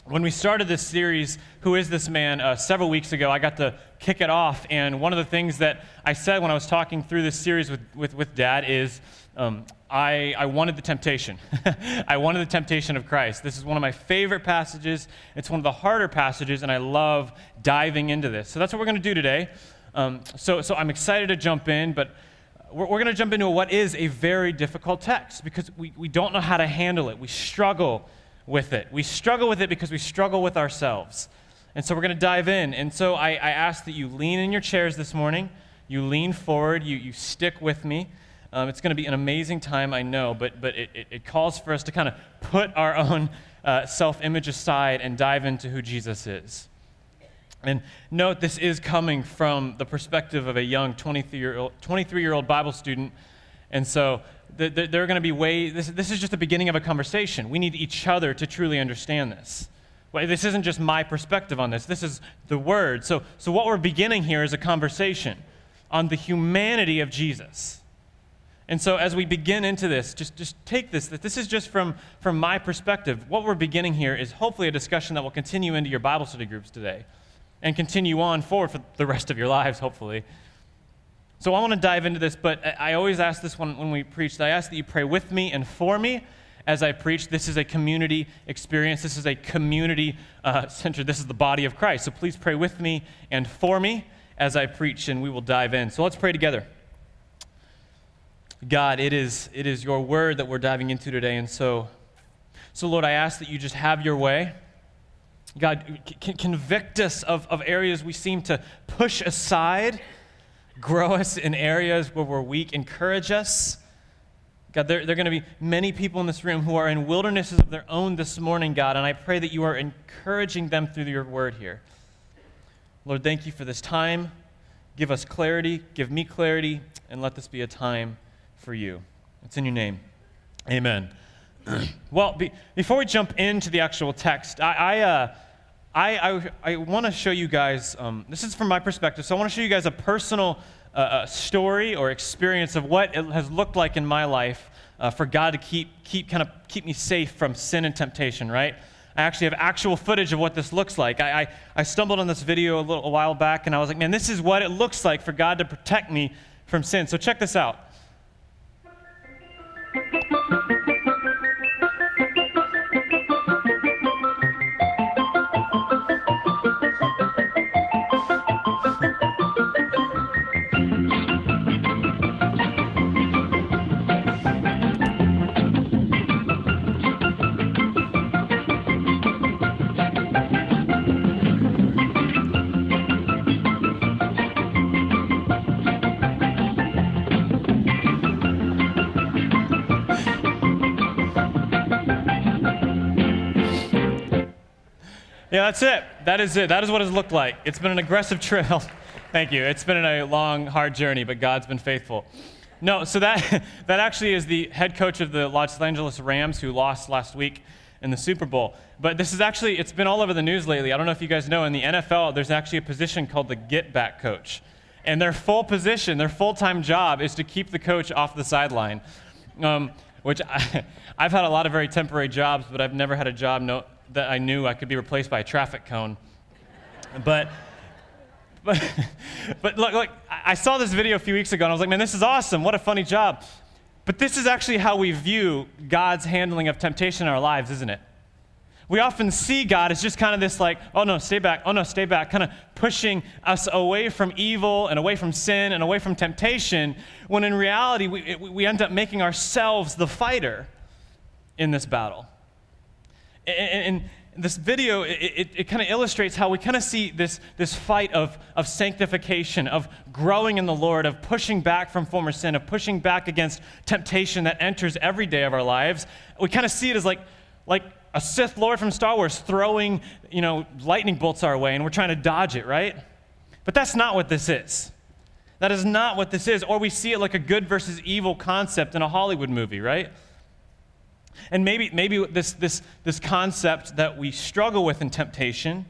when we started this series, Who is This Man, uh, several weeks ago, I got to kick it off. And one of the things that I said when I was talking through this series with, with, with Dad is um, I, I wanted the temptation. [laughs] I wanted the temptation of Christ. This is one of my favorite passages. It's one of the harder passages, and I love diving into this. So that's what we're going to do today. Um, so, so I'm excited to jump in, but we're, we're going to jump into what is a very difficult text because we, we don't know how to handle it. We struggle with it. We struggle with it because we struggle with ourselves. And so we're going to dive in. And so I, I ask that you lean in your chairs this morning, you lean forward, you, you stick with me. Um, it's going to be an amazing time, I know, but, but it, it, it calls for us to kind of put our own uh, self image aside and dive into who Jesus is. And note, this is coming from the perspective of a young 23 year old, 23 year old Bible student. And so th- th- there are going to be ways, this, this is just the beginning of a conversation. We need each other to truly understand this. Well, this isn't just my perspective on this, this is the word. So, so what we're beginning here is a conversation on the humanity of Jesus. And so as we begin into this, just, just take this, that this is just from, from my perspective. What we're beginning here is hopefully a discussion that will continue into your Bible study groups today and continue on forward for the rest of your lives, hopefully. So I want to dive into this, but I always ask this one when we preach. I ask that you pray with me and for me as I preach. This is a community experience. This is a community uh, center. This is the body of Christ. So please pray with me and for me as I preach, and we will dive in. So let's pray together. God, it is, it is your word that we're diving into today. And so, so, Lord, I ask that you just have your way. God, c- convict us of, of areas we seem to push aside. Grow us in areas where we're weak. Encourage us. God, there, there are going to be many people in this room who are in wildernesses of their own this morning, God, and I pray that you are encouraging them through your word here. Lord, thank you for this time. Give us clarity, give me clarity, and let this be a time for you. It's in your name. Amen. [clears throat] well, be, before we jump into the actual text, I, I, uh, I, I, I want to show you guys, um, this is from my perspective, so I want to show you guys a personal uh, uh, story or experience of what it has looked like in my life uh, for God to keep, keep, kind of keep me safe from sin and temptation, right? I actually have actual footage of what this looks like. I, I, I stumbled on this video a little a while back, and I was like, man, this is what it looks like for God to protect me from sin. So check this out. Thank you. Yeah, that's it. That is it. That is what it's looked like. It's been an aggressive trail. [laughs] Thank you. It's been a long, hard journey, but God's been faithful. No, so that, [laughs] that actually is the head coach of the Los Angeles Rams who lost last week in the Super Bowl. But this is actually, it's been all over the news lately. I don't know if you guys know, in the NFL, there's actually a position called the get back coach. And their full position, their full time job is to keep the coach off the sideline. Um, which [laughs] I, I've had a lot of very temporary jobs, but I've never had a job no, that I knew I could be replaced by a traffic cone. But, but, but look, look, I saw this video a few weeks ago and I was like, man, this is awesome. What a funny job. But this is actually how we view God's handling of temptation in our lives, isn't it? We often see God as just kind of this, like, oh no, stay back, oh no, stay back, kind of pushing us away from evil and away from sin and away from temptation, when in reality, we, we end up making ourselves the fighter in this battle. And, and this video, it, it, it kind of illustrates how we kind of see this, this fight of, of sanctification, of growing in the Lord, of pushing back from former sin, of pushing back against temptation that enters every day of our lives. We kind of see it as like, like a Sith Lord from Star Wars throwing, you know, lightning bolts our way, and we're trying to dodge it, right? But that's not what this is. That is not what this is. Or we see it like a good versus evil concept in a Hollywood movie, right? And maybe, maybe this, this, this concept that we struggle with in temptation,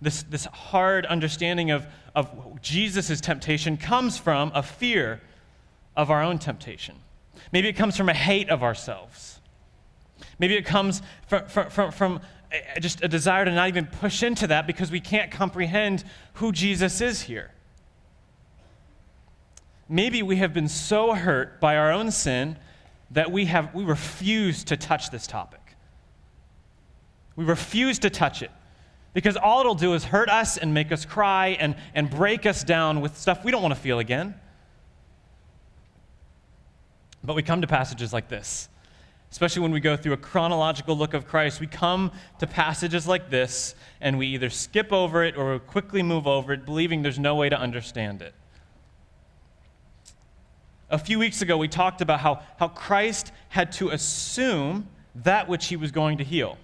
this, this hard understanding of, of Jesus' temptation, comes from a fear of our own temptation. Maybe it comes from a hate of ourselves. Maybe it comes from, from, from, from just a desire to not even push into that because we can't comprehend who Jesus is here. Maybe we have been so hurt by our own sin that we, have, we refuse to touch this topic. We refuse to touch it because all it'll do is hurt us and make us cry and, and break us down with stuff we don't want to feel again. But we come to passages like this, especially when we go through a chronological look of Christ. We come to passages like this and we either skip over it or quickly move over it, believing there's no way to understand it. A few weeks ago, we talked about how, how Christ had to assume that which he was going to heal.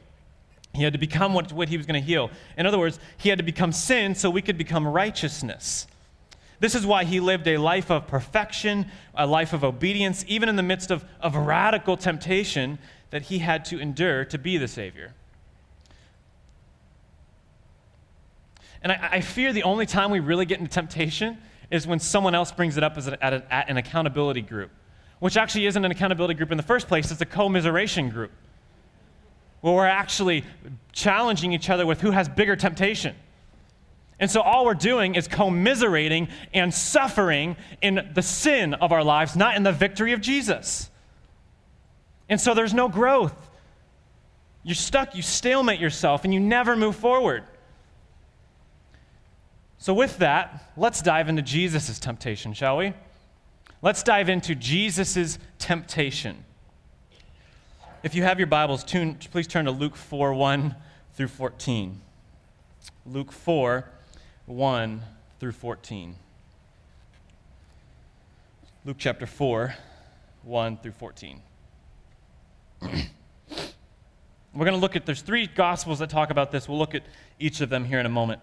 He had to become what, what he was going to heal. In other words, he had to become sin so we could become righteousness. This is why he lived a life of perfection, a life of obedience, even in the midst of, of radical temptation that he had to endure to be the Savior. And I, I fear the only time we really get into temptation is when someone else brings it up as a, at, a, at an accountability group, which actually isn't an accountability group in the first place, it's a commiseration group where we're actually challenging each other with who has bigger temptation. And so all we're doing is commiserating and suffering in the sin of our lives, not in the victory of Jesus. And so there's no growth. You're stuck, you stalemate yourself, and you never move forward. So, with that, let's dive into Jesus' temptation, shall we? Let's dive into Jesus' temptation. If you have your Bibles, tune, please turn to Luke 4 1 through 14. Luke 4 1 through 14. Luke chapter 4 1 through 14. [clears throat] We're going to look at, there's three gospels that talk about this. We'll look at each of them here in a moment.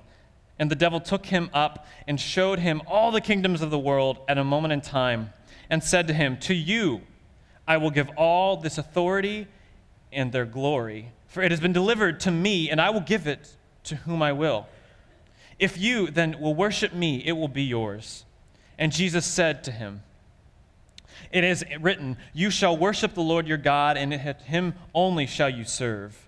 And the devil took him up and showed him all the kingdoms of the world at a moment in time, and said to him, To you I will give all this authority and their glory, for it has been delivered to me, and I will give it to whom I will. If you then will worship me, it will be yours. And Jesus said to him, It is written, You shall worship the Lord your God, and him only shall you serve.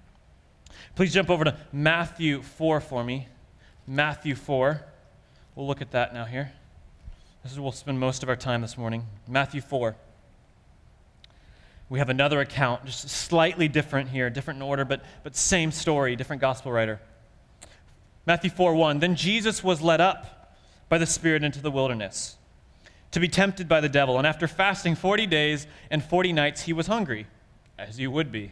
Please jump over to Matthew 4 for me. Matthew 4. We'll look at that now here. This is where we'll spend most of our time this morning. Matthew 4. We have another account, just slightly different here, different in order, but, but same story, different gospel writer. Matthew 4 1. Then Jesus was led up by the Spirit into the wilderness to be tempted by the devil. And after fasting 40 days and 40 nights, he was hungry, as you would be.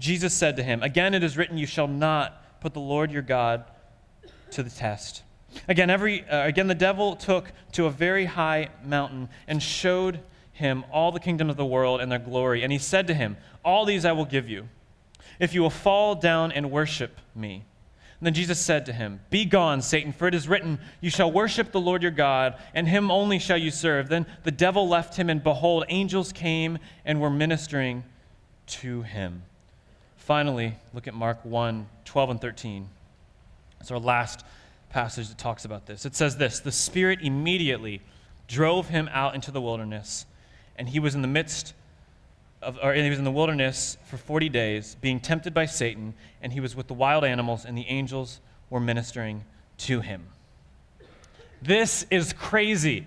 Jesus said to him, Again it is written, You shall not put the Lord your God to the test. Again, every, uh, again, the devil took to a very high mountain and showed him all the kingdoms of the world and their glory. And he said to him, All these I will give you, if you will fall down and worship me. And then Jesus said to him, Be gone, Satan, for it is written, You shall worship the Lord your God, and him only shall you serve. Then the devil left him, and behold, angels came and were ministering to him. Finally, look at Mark 1 12 and 13. It's our last passage that talks about this. It says this The Spirit immediately drove him out into the wilderness, and he was in the midst of, or he was in the wilderness for 40 days, being tempted by Satan, and he was with the wild animals, and the angels were ministering to him. This is crazy.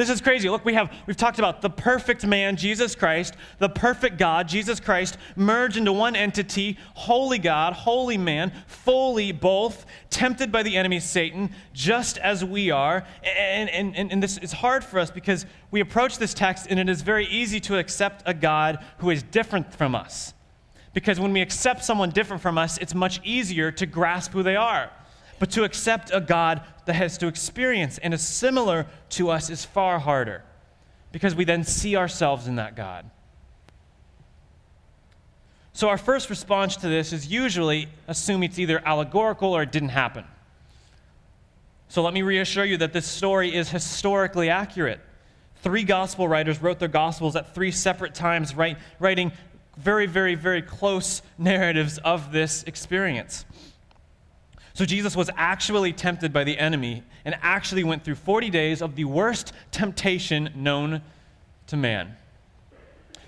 This is crazy. Look, we have we've talked about the perfect man, Jesus Christ, the perfect God, Jesus Christ, merged into one entity, holy God, holy man, fully both, tempted by the enemy Satan, just as we are. And, and, and, and this is hard for us because we approach this text and it is very easy to accept a God who is different from us. Because when we accept someone different from us, it's much easier to grasp who they are. But to accept a God that has to experience and is similar to us is far harder because we then see ourselves in that God. So, our first response to this is usually assume it's either allegorical or it didn't happen. So, let me reassure you that this story is historically accurate. Three gospel writers wrote their gospels at three separate times, writing very, very, very close narratives of this experience. So Jesus was actually tempted by the enemy and actually went through 40 days of the worst temptation known to man.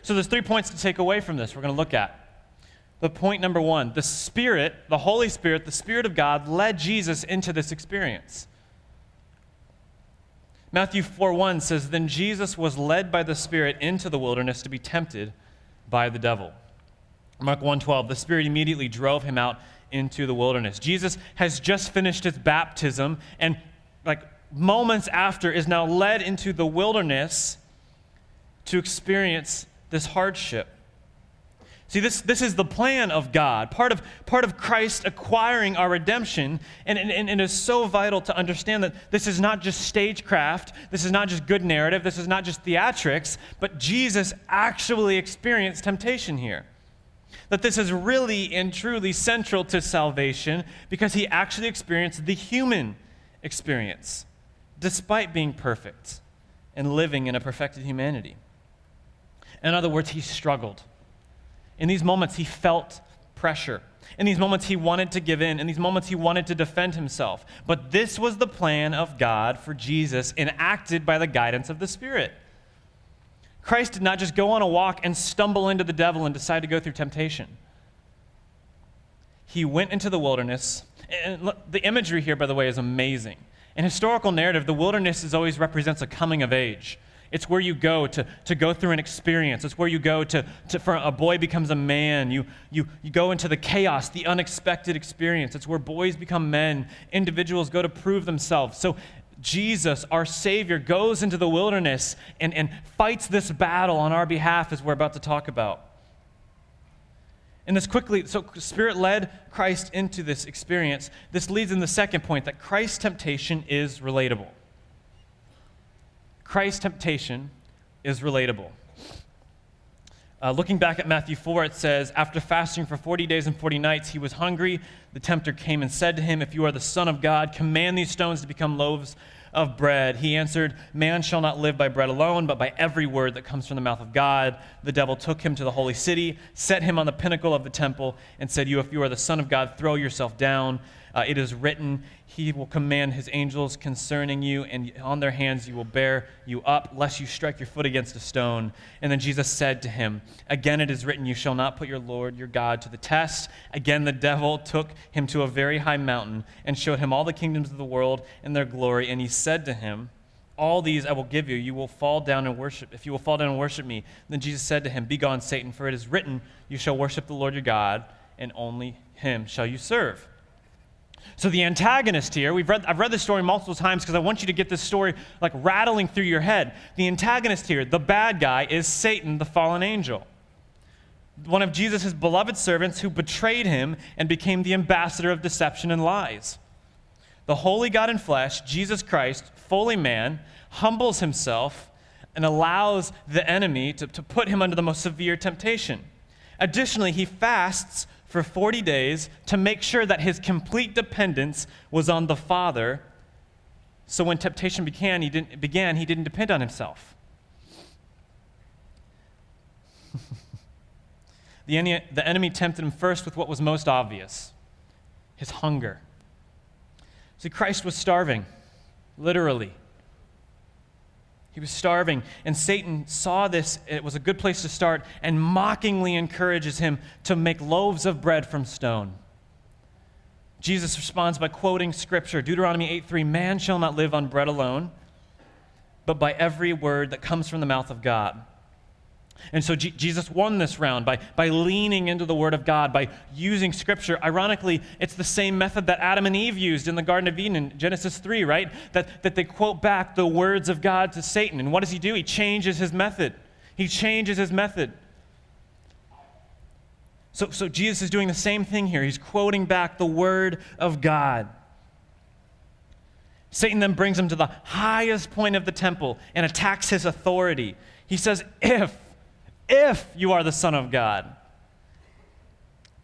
So there's three points to take away from this we're going to look at. The point number one the Spirit, the Holy Spirit, the Spirit of God led Jesus into this experience. Matthew 4 1 says, Then Jesus was led by the Spirit into the wilderness to be tempted by the devil. Mark 1:12 The Spirit immediately drove him out into the wilderness. Jesus has just finished his baptism and like moments after is now led into the wilderness to experience this hardship. See, this, this is the plan of God, part of, part of Christ acquiring our redemption. And, and, and it is so vital to understand that this is not just stagecraft, this is not just good narrative, this is not just theatrics, but Jesus actually experienced temptation here. That this is really and truly central to salvation because he actually experienced the human experience, despite being perfect and living in a perfected humanity. In other words, he struggled. In these moments, he felt pressure. In these moments, he wanted to give in. In these moments, he wanted to defend himself. But this was the plan of God for Jesus, enacted by the guidance of the Spirit. Christ did not just go on a walk and stumble into the devil and decide to go through temptation. He went into the wilderness. And the imagery here, by the way, is amazing. In historical narrative, the wilderness is always represents a coming of age. It's where you go to, to go through an experience. It's where you go to, to for a boy becomes a man. You, you, you go into the chaos, the unexpected experience. It's where boys become men. Individuals go to prove themselves. So Jesus, our Savior, goes into the wilderness and, and fights this battle on our behalf, as we're about to talk about. And this quickly, so Spirit led Christ into this experience. This leads in the second point that Christ's temptation is relatable. Christ's temptation is relatable. Uh, looking back at Matthew 4, it says, After fasting for 40 days and 40 nights, he was hungry. The tempter came and said to him, If you are the Son of God, command these stones to become loaves of bread. He answered, Man shall not live by bread alone, but by every word that comes from the mouth of God. The devil took him to the holy city, set him on the pinnacle of the temple, and said, You, if you are the Son of God, throw yourself down. Uh, it is written, He will command His angels concerning you, and on their hands you will bear you up, lest you strike your foot against a stone. And then Jesus said to him, Again it is written, You shall not put your Lord your God to the test. Again the devil took him to a very high mountain and showed him all the kingdoms of the world and their glory. And he said to him, all these I will give you. You will fall down and worship. If you will fall down and worship me, then Jesus said to him, Begone, Satan, for it is written, You shall worship the Lord your God, and only him shall you serve. So the antagonist here, we've read, I've read this story multiple times because I want you to get this story like rattling through your head. The antagonist here, the bad guy, is Satan, the fallen angel. One of Jesus' beloved servants who betrayed him and became the ambassador of deception and lies. The holy God in flesh, Jesus Christ, fully man, humbles himself and allows the enemy to, to put him under the most severe temptation. Additionally, he fasts for 40 days to make sure that his complete dependence was on the Father. So when temptation began, he didn't, began, he didn't depend on himself. [laughs] the, enemy, the enemy tempted him first with what was most obvious his hunger. See, Christ was starving, literally. He was starving, and Satan saw this. It was a good place to start, and mockingly encourages him to make loaves of bread from stone. Jesus responds by quoting scripture Deuteronomy 8 3 Man shall not live on bread alone, but by every word that comes from the mouth of God. And so Je- Jesus won this round by, by leaning into the Word of God, by using Scripture. Ironically, it's the same method that Adam and Eve used in the Garden of Eden in Genesis 3, right? That, that they quote back the words of God to Satan. And what does he do? He changes his method. He changes his method. So, so Jesus is doing the same thing here. He's quoting back the Word of God. Satan then brings him to the highest point of the temple and attacks his authority. He says, If, if you are the Son of God.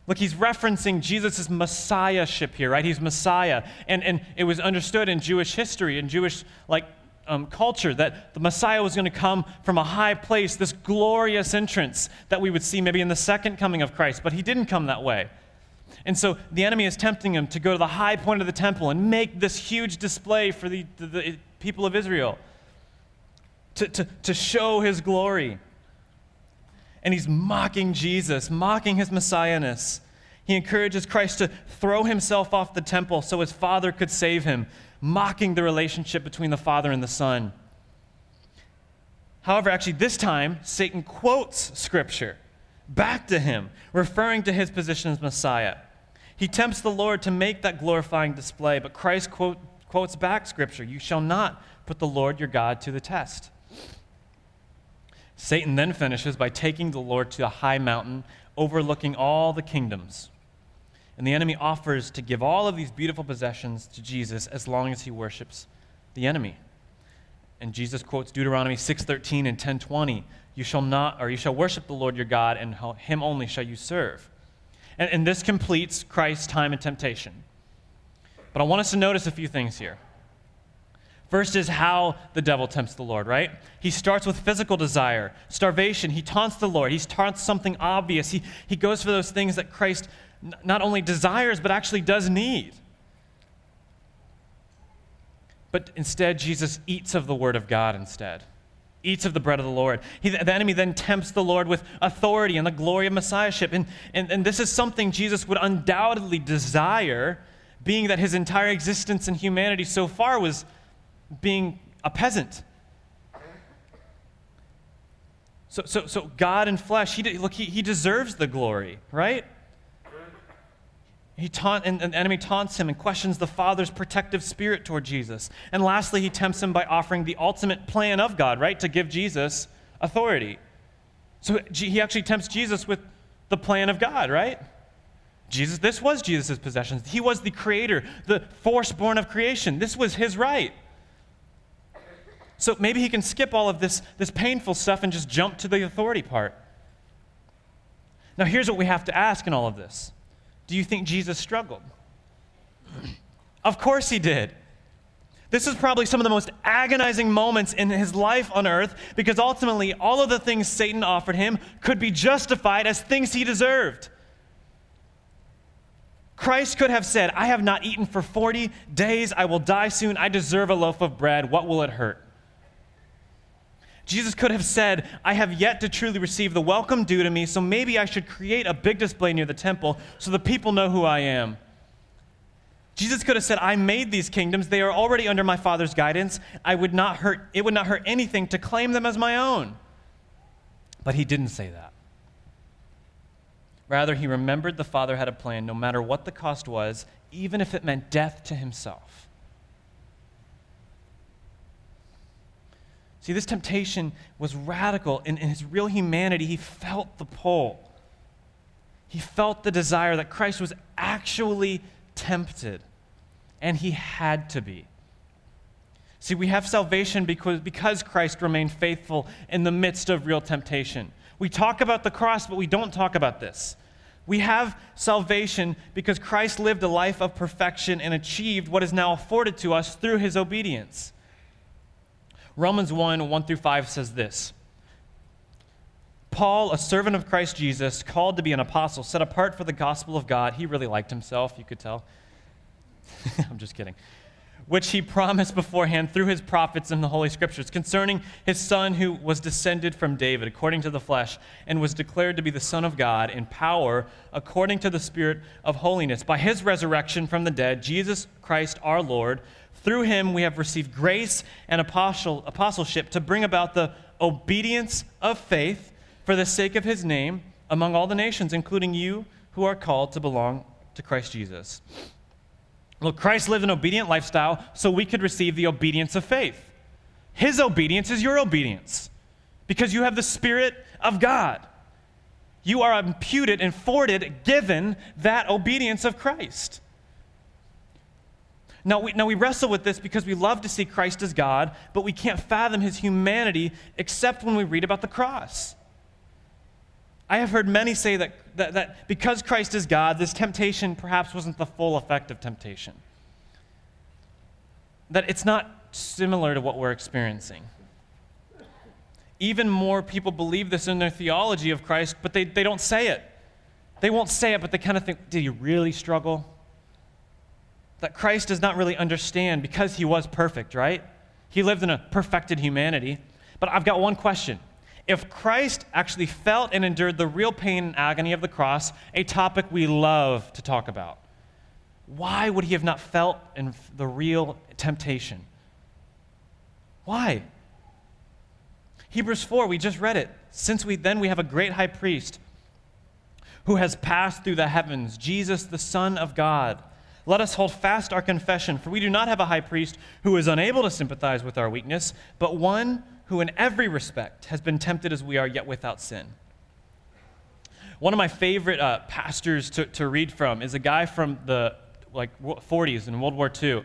Look, he's referencing Jesus' messiahship here, right? He's Messiah. And, and it was understood in Jewish history and Jewish like um, culture that the Messiah was going to come from a high place, this glorious entrance that we would see maybe in the second coming of Christ, but he didn't come that way. And so the enemy is tempting him to go to the high point of the temple and make this huge display for the, the, the people of Israel to, to, to show his glory. And he's mocking Jesus, mocking his messiahness. He encourages Christ to throw himself off the temple so his father could save him, mocking the relationship between the father and the son. However, actually, this time, Satan quotes scripture back to him, referring to his position as Messiah. He tempts the Lord to make that glorifying display, but Christ quote, quotes back scripture You shall not put the Lord your God to the test. Satan then finishes by taking the Lord to a high mountain, overlooking all the kingdoms. And the enemy offers to give all of these beautiful possessions to Jesus as long as he worships the enemy. And Jesus quotes Deuteronomy 6:13 and 10:20, "You shall not or you shall worship the Lord your God and him only shall you serve." And, and this completes Christ's time and temptation. But I want us to notice a few things here. First is how the devil tempts the Lord, right? He starts with physical desire, starvation. He taunts the Lord. He taunts something obvious. He, he goes for those things that Christ n- not only desires, but actually does need. But instead, Jesus eats of the word of God instead, eats of the bread of the Lord. He, the enemy then tempts the Lord with authority and the glory of messiahship. And, and, and this is something Jesus would undoubtedly desire, being that his entire existence in humanity so far was being a peasant. So, so, so God in flesh, he, look, he, he deserves the glory, right? He taunt, and, and the enemy taunts him and questions the Father's protective spirit toward Jesus. And lastly, he tempts him by offering the ultimate plan of God, right? To give Jesus authority. So he actually tempts Jesus with the plan of God, right? Jesus, this was Jesus' possessions. He was the creator, the force born of creation. This was his right. So maybe he can skip all of this, this painful stuff and just jump to the authority part. Now, here's what we have to ask in all of this Do you think Jesus struggled? of course he did. This is probably some of the most agonizing moments in his life on earth because ultimately all of the things Satan offered him could be justified as things he deserved. Christ could have said, I have not eaten for 40 days. I will die soon. I deserve a loaf of bread. What will it hurt? Jesus could have said, I have yet to truly receive the welcome due to me, so maybe I should create a big display near the temple so the people know who I am. Jesus could have said, I made these kingdoms. They are already under my Father's guidance. I would not hurt, it would not hurt anything to claim them as my own. But he didn't say that. Rather, he remembered the Father had a plan, no matter what the cost was, even if it meant death to himself. See, this temptation was radical. In, in his real humanity, he felt the pull. He felt the desire that Christ was actually tempted, and he had to be. See, we have salvation because, because Christ remained faithful in the midst of real temptation. We talk about the cross, but we don't talk about this. We have salvation because Christ lived a life of perfection and achieved what is now afforded to us through his obedience. Romans 1 1 through 5 says this Paul, a servant of Christ Jesus, called to be an apostle, set apart for the gospel of God. He really liked himself, you could tell. [laughs] I'm just kidding. Which he promised beforehand through his prophets in the Holy Scriptures concerning his son who was descended from David according to the flesh and was declared to be the Son of God in power according to the Spirit of holiness. By his resurrection from the dead, Jesus Christ our Lord, through him we have received grace and apostle, apostleship to bring about the obedience of faith for the sake of his name among all the nations, including you who are called to belong to Christ Jesus. Look, Christ lived an obedient lifestyle so we could receive the obedience of faith. His obedience is your obedience because you have the Spirit of God. You are imputed, afforded, given that obedience of Christ. Now we, now, we wrestle with this because we love to see Christ as God, but we can't fathom his humanity except when we read about the cross. I have heard many say that, that, that because Christ is God, this temptation perhaps wasn't the full effect of temptation. That it's not similar to what we're experiencing. Even more people believe this in their theology of Christ, but they, they don't say it. They won't say it, but they kind of think, did he really struggle? That Christ does not really understand because he was perfect, right? He lived in a perfected humanity. But I've got one question if Christ actually felt and endured the real pain and agony of the cross, a topic we love to talk about, why would he have not felt in the real temptation? Why? Hebrews 4, we just read it. Since we then we have a great high priest who has passed through the heavens, Jesus the Son of God. Let us hold fast our confession, for we do not have a high priest who is unable to sympathize with our weakness, but one who in every respect has been tempted as we are, yet without sin. One of my favorite uh, pastors to, to read from is a guy from the like 40s in World War II.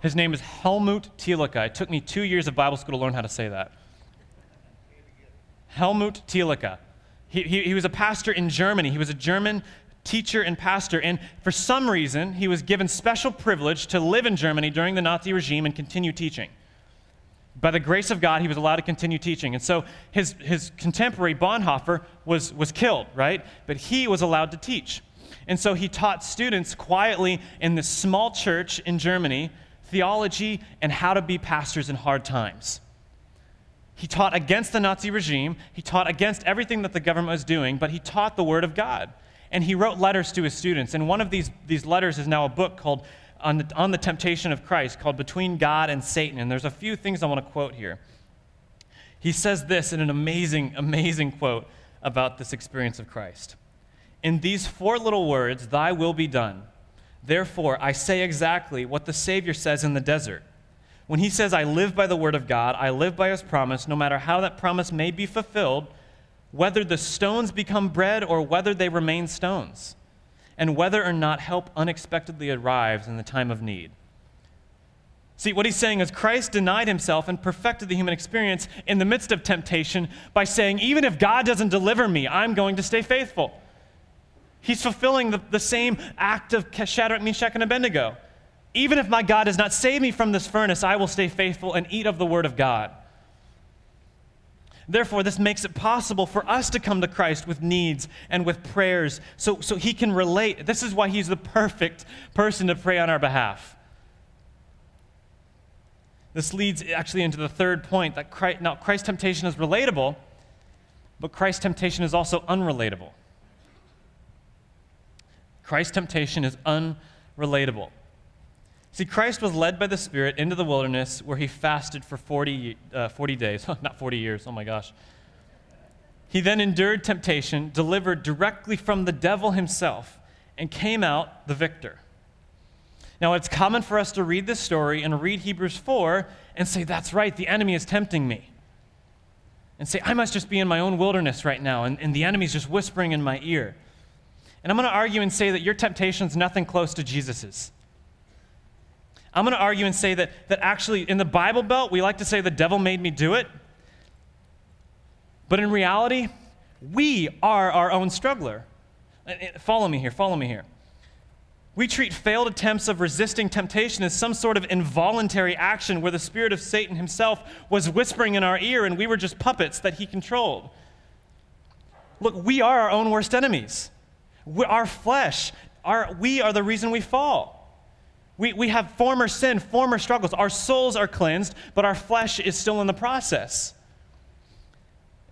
His name is Helmut Thielicke. It took me two years of Bible school to learn how to say that. Helmut Thielicke. He, he, he was a pastor in Germany. He was a German teacher and pastor, and for some reason, he was given special privilege to live in Germany during the Nazi regime and continue teaching by the grace of God, he was allowed to continue teaching. And so his, his contemporary, Bonhoeffer, was, was killed, right? But he was allowed to teach. And so he taught students quietly in this small church in Germany theology and how to be pastors in hard times. He taught against the Nazi regime, he taught against everything that the government was doing, but he taught the Word of God. And he wrote letters to his students. And one of these, these letters is now a book called on the, on the temptation of Christ called Between God and Satan. And there's a few things I want to quote here. He says this in an amazing, amazing quote about this experience of Christ. In these four little words, Thy will be done. Therefore, I say exactly what the Savior says in the desert. When he says, I live by the word of God, I live by his promise, no matter how that promise may be fulfilled, whether the stones become bread or whether they remain stones and whether or not help unexpectedly arrives in the time of need. See, what he's saying is Christ denied himself and perfected the human experience in the midst of temptation by saying, even if God doesn't deliver me, I'm going to stay faithful. He's fulfilling the, the same act of Shadrach, Meshach, and Abednego. Even if my God does not save me from this furnace, I will stay faithful and eat of the word of God. Therefore, this makes it possible for us to come to Christ with needs and with prayers so, so he can relate. This is why he's the perfect person to pray on our behalf. This leads actually into the third point that Christ, now Christ's temptation is relatable, but Christ's temptation is also unrelatable. Christ's temptation is unrelatable. See, Christ was led by the Spirit into the wilderness where he fasted for 40, uh, 40 days, [laughs] not 40 years, oh my gosh. He then endured temptation, delivered directly from the devil himself, and came out the victor. Now, it's common for us to read this story and read Hebrews 4 and say, That's right, the enemy is tempting me. And say, I must just be in my own wilderness right now, and, and the enemy's just whispering in my ear. And I'm going to argue and say that your temptation is nothing close to Jesus's. I'm going to argue and say that, that actually in the Bible Belt, we like to say the devil made me do it. But in reality, we are our own struggler. Uh, uh, Follow me here, follow me here. We treat failed attempts of resisting temptation as some sort of involuntary action where the spirit of Satan himself was whispering in our ear and we were just puppets that he controlled. Look, we are our own worst enemies. We, our flesh, our, we are the reason we fall. We, we have former sin, former struggles. Our souls are cleansed, but our flesh is still in the process.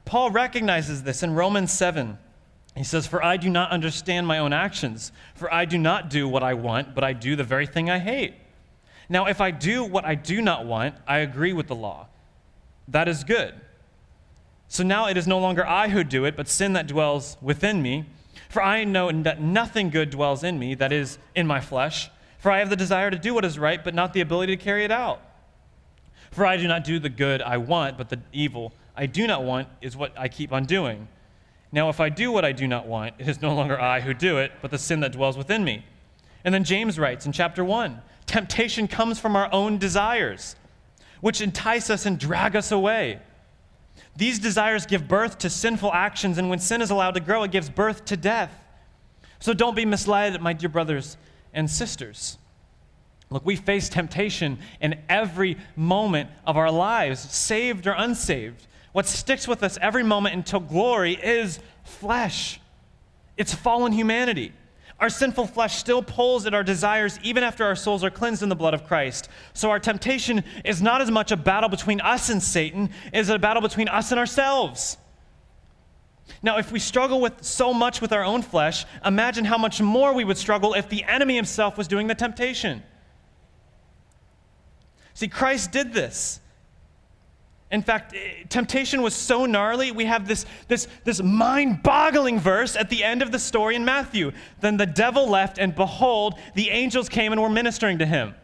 Paul recognizes this in Romans 7. He says, For I do not understand my own actions, for I do not do what I want, but I do the very thing I hate. Now, if I do what I do not want, I agree with the law. That is good. So now it is no longer I who do it, but sin that dwells within me. For I know that nothing good dwells in me, that is, in my flesh. For I have the desire to do what is right, but not the ability to carry it out. For I do not do the good I want, but the evil I do not want is what I keep on doing. Now, if I do what I do not want, it is no longer I who do it, but the sin that dwells within me. And then James writes in chapter 1 Temptation comes from our own desires, which entice us and drag us away. These desires give birth to sinful actions, and when sin is allowed to grow, it gives birth to death. So don't be misled, my dear brothers and sisters. Look, we face temptation in every moment of our lives, saved or unsaved. What sticks with us every moment until glory is flesh. It's fallen humanity. Our sinful flesh still pulls at our desires even after our souls are cleansed in the blood of Christ. So our temptation is not as much a battle between us and Satan as a battle between us and ourselves. Now, if we struggle with so much with our own flesh, imagine how much more we would struggle if the enemy himself was doing the temptation. See, Christ did this. In fact, eh, temptation was so gnarly, we have this, this, this mind boggling verse at the end of the story in Matthew. Then the devil left, and behold, the angels came and were ministering to him.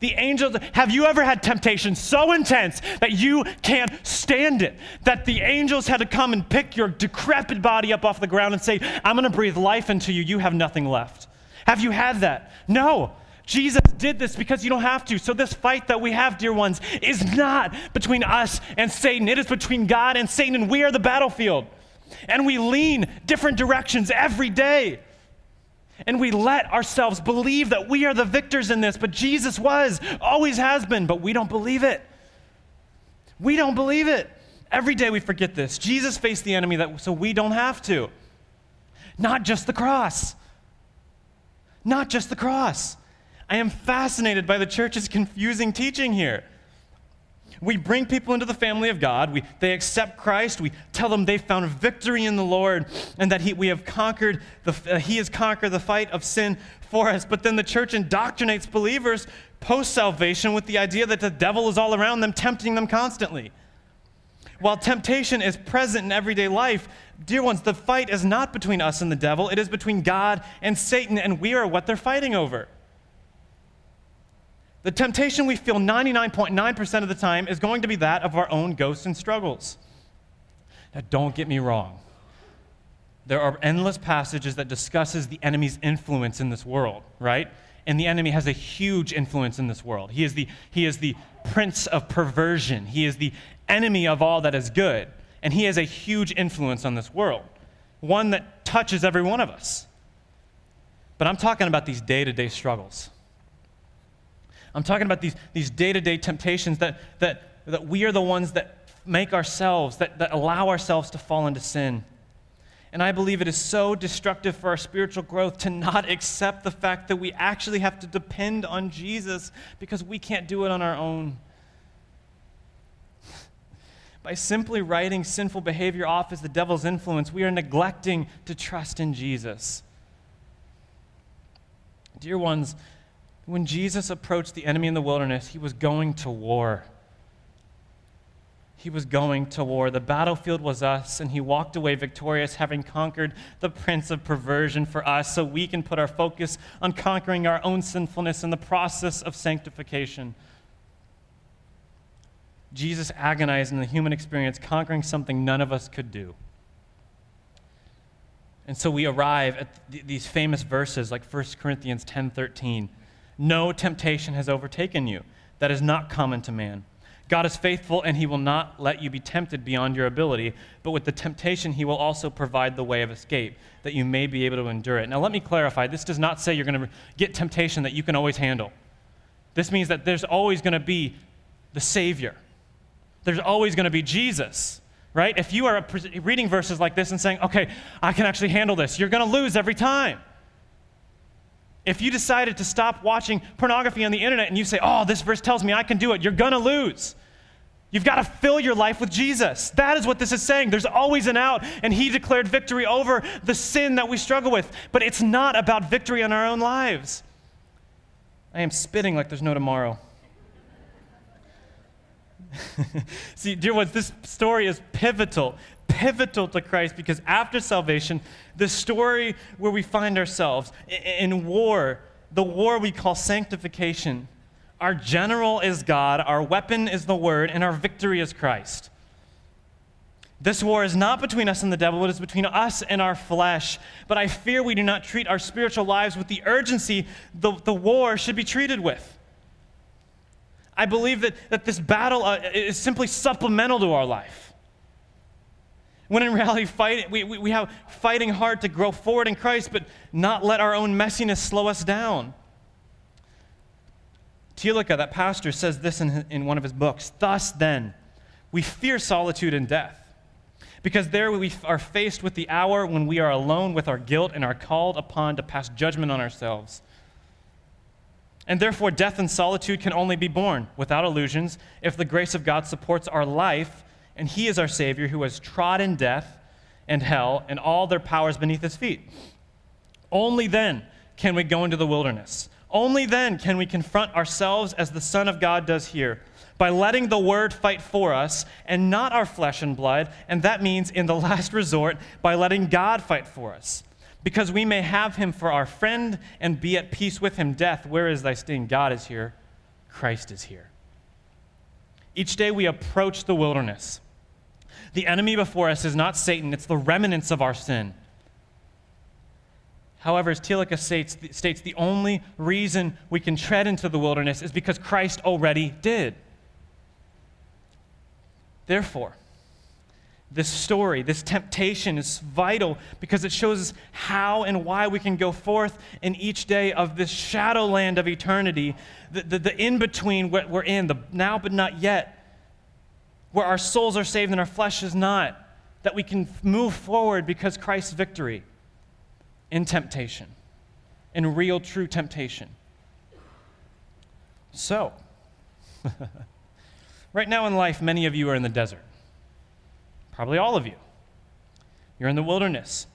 The angels, have you ever had temptation so intense that you can't stand it? That the angels had to come and pick your decrepit body up off the ground and say, I'm going to breathe life into you. You have nothing left. Have you had that? No. Jesus did this because you don't have to. So, this fight that we have, dear ones, is not between us and Satan. It is between God and Satan, and we are the battlefield. And we lean different directions every day. And we let ourselves believe that we are the victors in this, but Jesus was, always has been, but we don't believe it. We don't believe it. Every day we forget this. Jesus faced the enemy that, so we don't have to. Not just the cross. Not just the cross. I am fascinated by the church's confusing teaching here. We bring people into the family of God. We, they accept Christ. We tell them they found victory in the Lord and that he, we have conquered the, uh, He has conquered the fight of sin for us. But then the church indoctrinates believers post salvation with the idea that the devil is all around them, tempting them constantly. While temptation is present in everyday life, dear ones, the fight is not between us and the devil, it is between God and Satan, and we are what they're fighting over. The temptation we feel 99.9% of the time is going to be that of our own ghosts and struggles. Now, don't get me wrong. There are endless passages that discusses the enemy's influence in this world, right? And the enemy has a huge influence in this world. He is the, he is the prince of perversion. He is the enemy of all that is good. And he has a huge influence on this world, one that touches every one of us. But I'm talking about these day to day struggles. I'm talking about these, these day-to-day temptations that, that, that we are the ones that make ourselves, that, that allow ourselves to fall into sin. And I believe it is so destructive for our spiritual growth to not [laughs] accept the fact that we actually have to depend on Jesus because we can't do it on our own. [laughs] By simply writing sinful behavior off as the devil's influence, we are neglecting to trust in Jesus. Dear ones, when Jesus approached the enemy in the wilderness, he was going to war. He was going to war. The battlefield was us, and he walked away victorious, having conquered the prince of perversion for us, so we can put our focus on conquering our own sinfulness in the process of sanctification. Jesus agonized in the human experience, conquering something none of us could do. And so we arrive at th- these famous verses like 1 Corinthians 10 13 No temptation has overtaken you that is not common to man. God is faithful, and he will not let you be tempted beyond your ability, but with the temptation, he will also provide the way of escape, that you may be able to endure it. Now, let me clarify this does not say you're going to get temptation that you can always handle. This means that there's always going to be the Savior, there's always going to be Jesus. Right? If you are reading verses like this and saying, okay, I can actually handle this, you're going to lose every time. If you decided to stop watching pornography on the internet and you say, oh, this verse tells me I can do it, you're going to lose. You've got to fill your life with Jesus. That is what this is saying. There's always an out, and He declared victory over the sin that we struggle with. But it's not about victory in our own lives. I am spitting like there's no tomorrow. [laughs] See, dear ones, this story is pivotal, pivotal to Christ because after salvation, the story where we find ourselves in war, the war we call sanctification, our general is God, our weapon is the Word, and our victory is Christ. This war is not between us and the devil, it is between us and our flesh. But I fear we do not treat our spiritual lives with the urgency the, the war should be treated with. I believe that, that this battle uh, is simply supplemental to our life. When in reality, fight, we, we, we have fighting hard to grow forward in Christ, but not let our own messiness slow us down. Thielicke, that pastor, says this in, in one of his books Thus then, we fear solitude and death, because there we are faced with the hour when we are alone with our guilt and are called upon to pass judgment on ourselves. And therefore, death and solitude can only be borne without illusions if the grace of God supports our life, and He is our Savior who has trodden death and hell and all their powers beneath His feet. Only then can we go into the wilderness. Only then can we confront ourselves as the Son of God does here, by letting the Word fight for us and not our flesh and blood, and that means, in the [laughs] last resort, by letting God fight for us because we may have him for our friend and be at peace with him. Death, where is thy sting? God is here, Christ is here. Each day we approach the wilderness. The enemy before us is not Satan, it's the remnants of our sin. However, as Thielicke states, states, the only reason we can tread into the wilderness is because Christ already did. Therefore, this story, this temptation is vital because it shows us how and why we can go forth in each day of this shadowland of eternity, the, the, the in between what we're in, the now but not yet, where our souls are saved and our flesh is not, that we can move forward because Christ's victory in temptation, in real, true temptation. So, [laughs] right now in life, many of you are in the desert. Probably all of you. You're in the wilderness.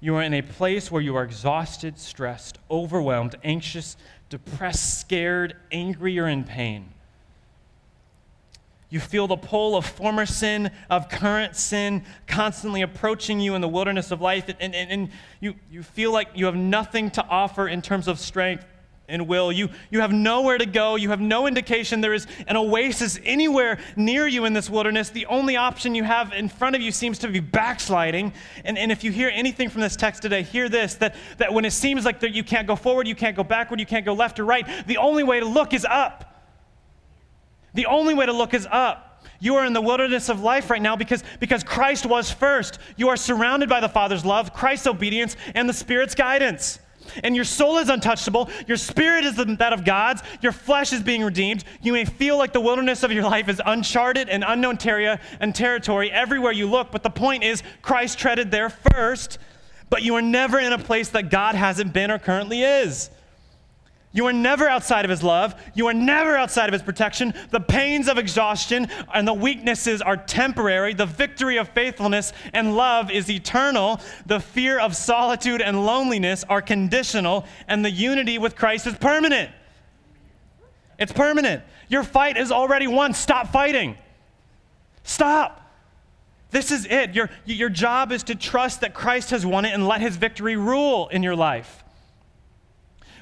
You are in a place where you are exhausted, stressed, overwhelmed, anxious, depressed, scared, angry, or in pain. You feel the pull of former sin, of current sin, constantly approaching you in the wilderness of life, and, and, and you, you feel like you have nothing to offer in terms of strength and will. You, you have nowhere to go. You have no indication there is an oasis anywhere near you in this wilderness. The only option you have in front of you seems to be backsliding. And, and if you hear anything from this text today, hear this that, that when it seems like you can't go forward, you can't go backward, you can't go left or right, the only way to look is up. The only way to look is up. You are in the wilderness of life right now because, because Christ was first. You are surrounded by the Father's love, Christ's obedience, and the Spirit's guidance. And your soul is untouchable. Your spirit is that of God's. Your flesh is being redeemed. You may feel like the wilderness of your life is uncharted and unknown terria and territory everywhere you look, but the point is, Christ treaded there first, but you are never in a place that God hasn't been or currently is. You are never outside of his love. You are never outside of his protection. The pains of exhaustion and the weaknesses are temporary. The victory of faithfulness and love is eternal. The fear of solitude and loneliness are conditional, and the unity with Christ is permanent. It's permanent. Your fight is already won. Stop fighting. Stop. This is it. Your, your job is to trust that Christ has won it and let his victory rule in your life.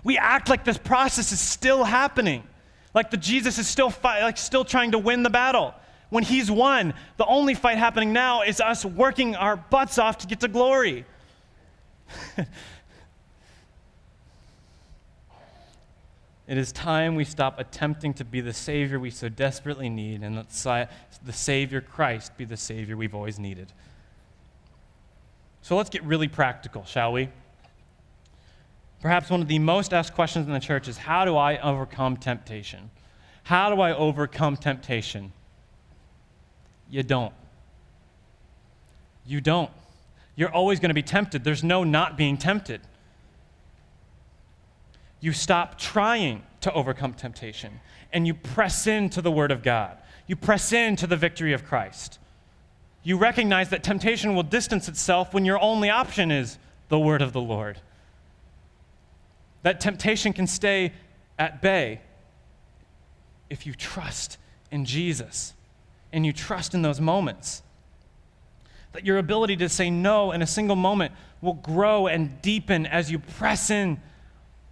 We act like this process is still happening, like the Jesus is still fight, like still trying to win the battle. When he's won, the only fight happening now is us working our butts off to get to glory. [laughs] It is time we stop attempting to be the Savior we so desperately need and let si- the Savior Christ be the Savior we've always needed. So let's get really practical, shall we? Perhaps one of the most asked questions in the church is how do I overcome temptation? How do I overcome temptation? You don't. You don't. You're always going to be tempted. There's no not being tempted. You stop trying to overcome temptation and you press into the Word of God. You press into the victory of Christ. You recognize that temptation will distance itself when your only option is the Word of the Lord. That temptation can stay at bay if you trust in Jesus and you trust in those moments. That your ability to say no in a single moment will grow and deepen as you press in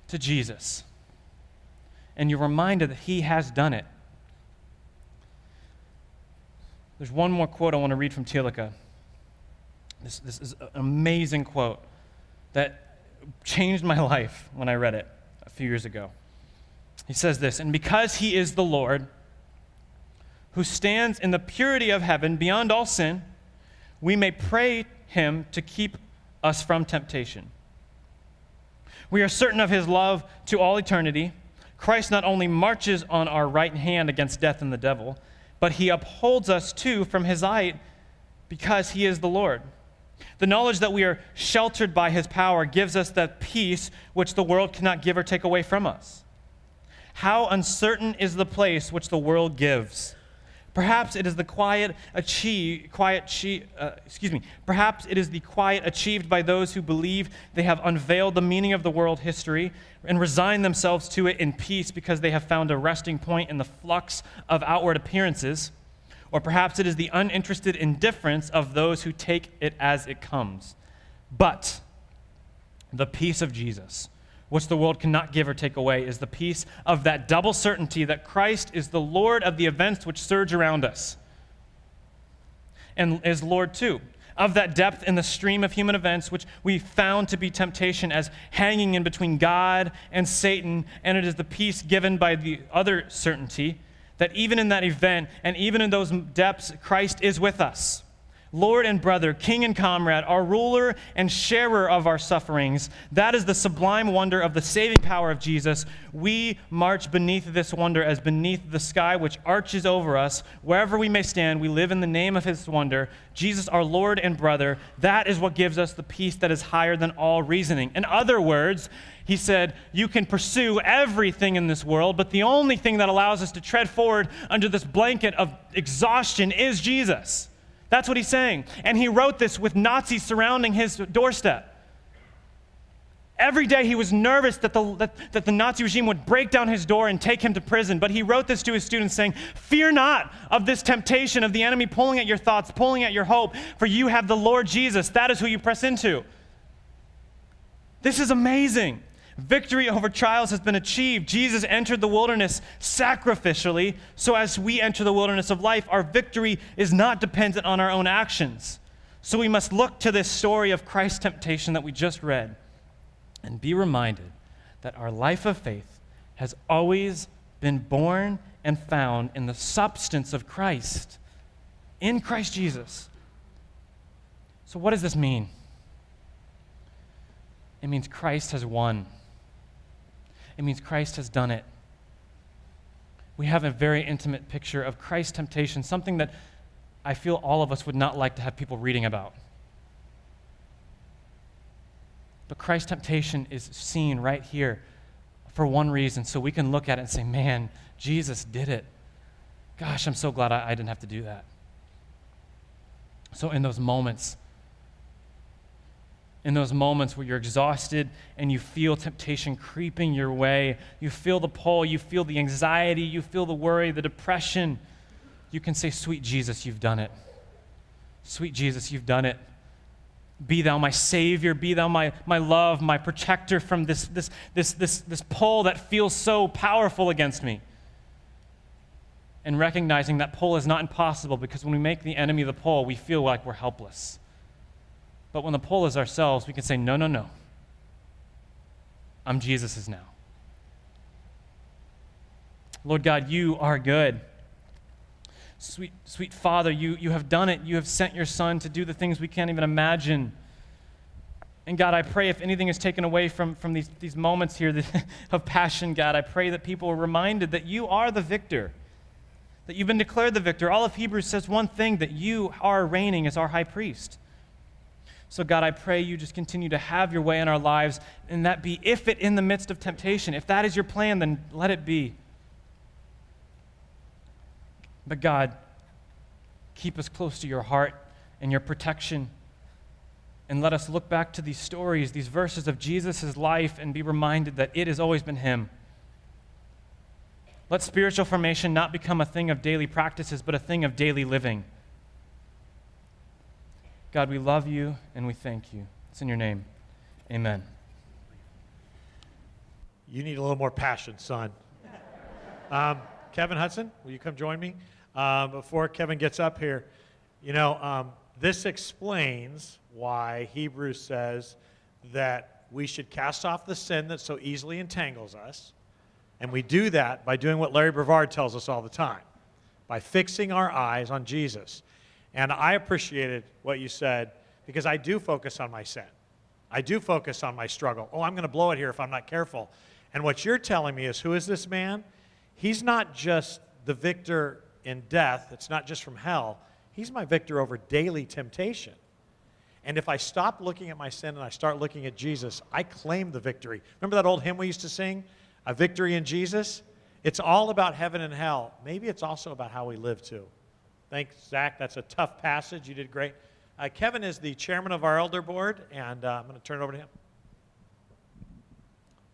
to Jesus. And you're reminded that He has done it. There's one more quote I want to read from Thielicke. This, this is an amazing quote that changed my life when I read it a few years ago. He says this, and because He is the Lord, who stands in the purity of heaven beyond all sin, we may pray Him to keep us from temptation. We are certain of his love to all eternity. Christ not only marches on our right hand against death and the devil, but he upholds us too from his height because he is the Lord. The knowledge that we are sheltered by his power gives us that peace which the world cannot give or take away from us. How uncertain is the place which the world gives. Perhaps it is the quiet achieve, quiet uh, excuse me. Perhaps it is the quiet achieved by those who believe they have unveiled the meaning of the world history and resign themselves to it in peace because they have found a resting point in the flux of outward appearances. Or perhaps it is the uninterested indifference of those who take it as it comes. But the peace of Jesus, which the world cannot give or take away, is the peace of that double certainty that Christ is the Lord of the events which surge around us and is Lord too. Of that depth in the stream of human events, which we found to be temptation as hanging in between God and Satan, and it is the peace given by the other certainty that even in that event and even in those depths, Christ is with us. Lord and brother, king and comrade, our ruler and sharer of our sufferings. That is the sublime wonder of the saving power of Jesus. We march beneath this wonder as beneath the sky which arches over us. Wherever we may stand, we live in the name of his wonder. Jesus, our Lord and brother, that is what gives us the peace that is higher than all reasoning. In other words, he said, You can pursue everything in this world, but the only thing that allows us to tread forward under this blanket of exhaustion is Jesus. That's what he's saying. And he wrote this with Nazis surrounding his doorstep. Every day he was nervous that the, that, that the Nazi regime would break down his door and take him to prison. But he wrote this to his students saying, Fear not of this temptation of the enemy pulling at your thoughts, pulling at your hope, for you have the Lord Jesus. That is who you press into. This is amazing. Victory over trials has been achieved. Jesus entered the wilderness sacrificially, so as we enter the wilderness of life, our victory is not dependent on our own actions. So we must look to this story of Christ's temptation that we just read and be reminded that our life of faith has always been born and found in the substance of Christ, in Christ Jesus. So, what does this mean? It means Christ has won. It means Christ has done it. We have a very intimate picture of Christ's temptation, something that I feel all of us would not like to have people reading about. But Christ's temptation is seen right here for one reason, so we can look at it and say, man, Jesus did it. Gosh, I'm so glad I, I didn't have to do that. So, in those moments, in those moments where you're exhausted and you feel temptation creeping your way, you feel the pull, you feel the anxiety, you feel the worry, the depression, you can say, Sweet Jesus, you've done it. Sweet Jesus, you've done it. Be thou my Savior, be thou my, my love, my protector from this, this, this, this, this pull that feels so powerful against me. And recognizing that pull is not impossible because when we make the enemy the pull, we feel like we're helpless. But when the pull is ourselves, we can say, no, no, no. I'm Jesus's now. Lord God, you are good. Sweet, sweet Father, you, you have done it. You have sent your Son to do the things we can't even imagine. And God, I pray if anything is taken away from, from these, these moments here [laughs] of passion, God, I pray that people are reminded that you are the victor, that you've been declared the victor. All of Hebrews says one thing that you are reigning as our high priest. So, God, I pray you just continue to have your way in our lives, and that be if it in the midst of temptation. If that is your plan, then let it be. But, God, keep us close to your heart and your protection. And let us look back to these stories, these verses of Jesus' life, and be reminded that it has always been Him. Let spiritual formation not become a thing of daily practices, but a thing of daily living. God, we love you and we thank you. It's in your name. Amen. You need a little more passion, son. Um, Kevin Hudson, will you come join me? Uh, before Kevin gets up here, you know, um, this explains why Hebrews says that we should cast off the sin that so easily entangles us. And we do that by doing what Larry Brevard tells us all the time by fixing our eyes on Jesus. And I appreciated what you said because I do focus on my sin. I do focus on my struggle. Oh, I'm going to blow it here if I'm not careful. And what you're telling me is who is this man? He's not just the victor in death, it's not just from hell. He's my victor over daily temptation. And if I stop looking at my sin and I start looking at Jesus, I claim the victory. Remember that old hymn we used to sing? A victory in Jesus? It's all about heaven and hell. Maybe it's also about how we live too. Thanks, Zach. That's a tough passage. You did great. Uh, Kevin is the chairman of our elder board, and uh, I'm going to turn it over to him.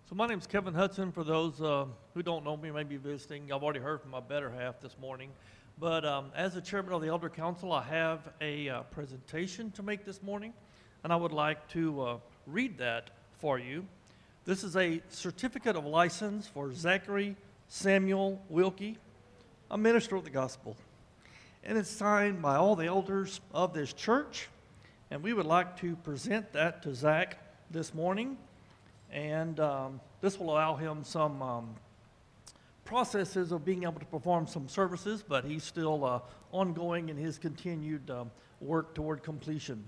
So my name's Kevin Hudson. For those uh, who don't know me, maybe visiting, I've already heard from my better half this morning. But um, as the chairman of the Elder Council, I have a uh, presentation to make this morning, and I would like to uh, read that for you. This is a certificate of license for Zachary Samuel Wilkie, a minister of the gospel. And it's signed by all the elders of this church. And we would like to present that to Zach this morning. And um, this will allow him some um, processes of being able to perform some services, but he's still uh, ongoing in his continued um, work toward completion.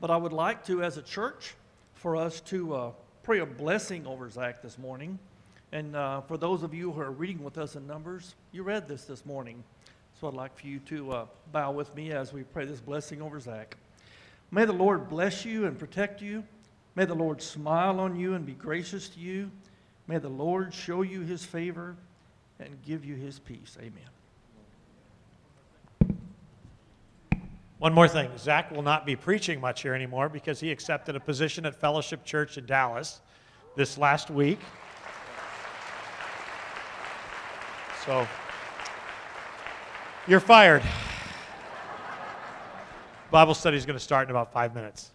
But I would like to, as a church, for us to uh, pray a blessing over Zach this morning. And uh, for those of you who are reading with us in Numbers, you read this this morning. So I'd like for you to uh, bow with me as we pray this blessing over Zach. May the Lord bless you and protect you. May the Lord smile on you and be gracious to you. May the Lord show you his favor and give you his peace. Amen. One more thing Zach will not be preaching much here anymore because he accepted a position at Fellowship Church in Dallas this last week. So, you're fired. Bible study is going to start in about five minutes.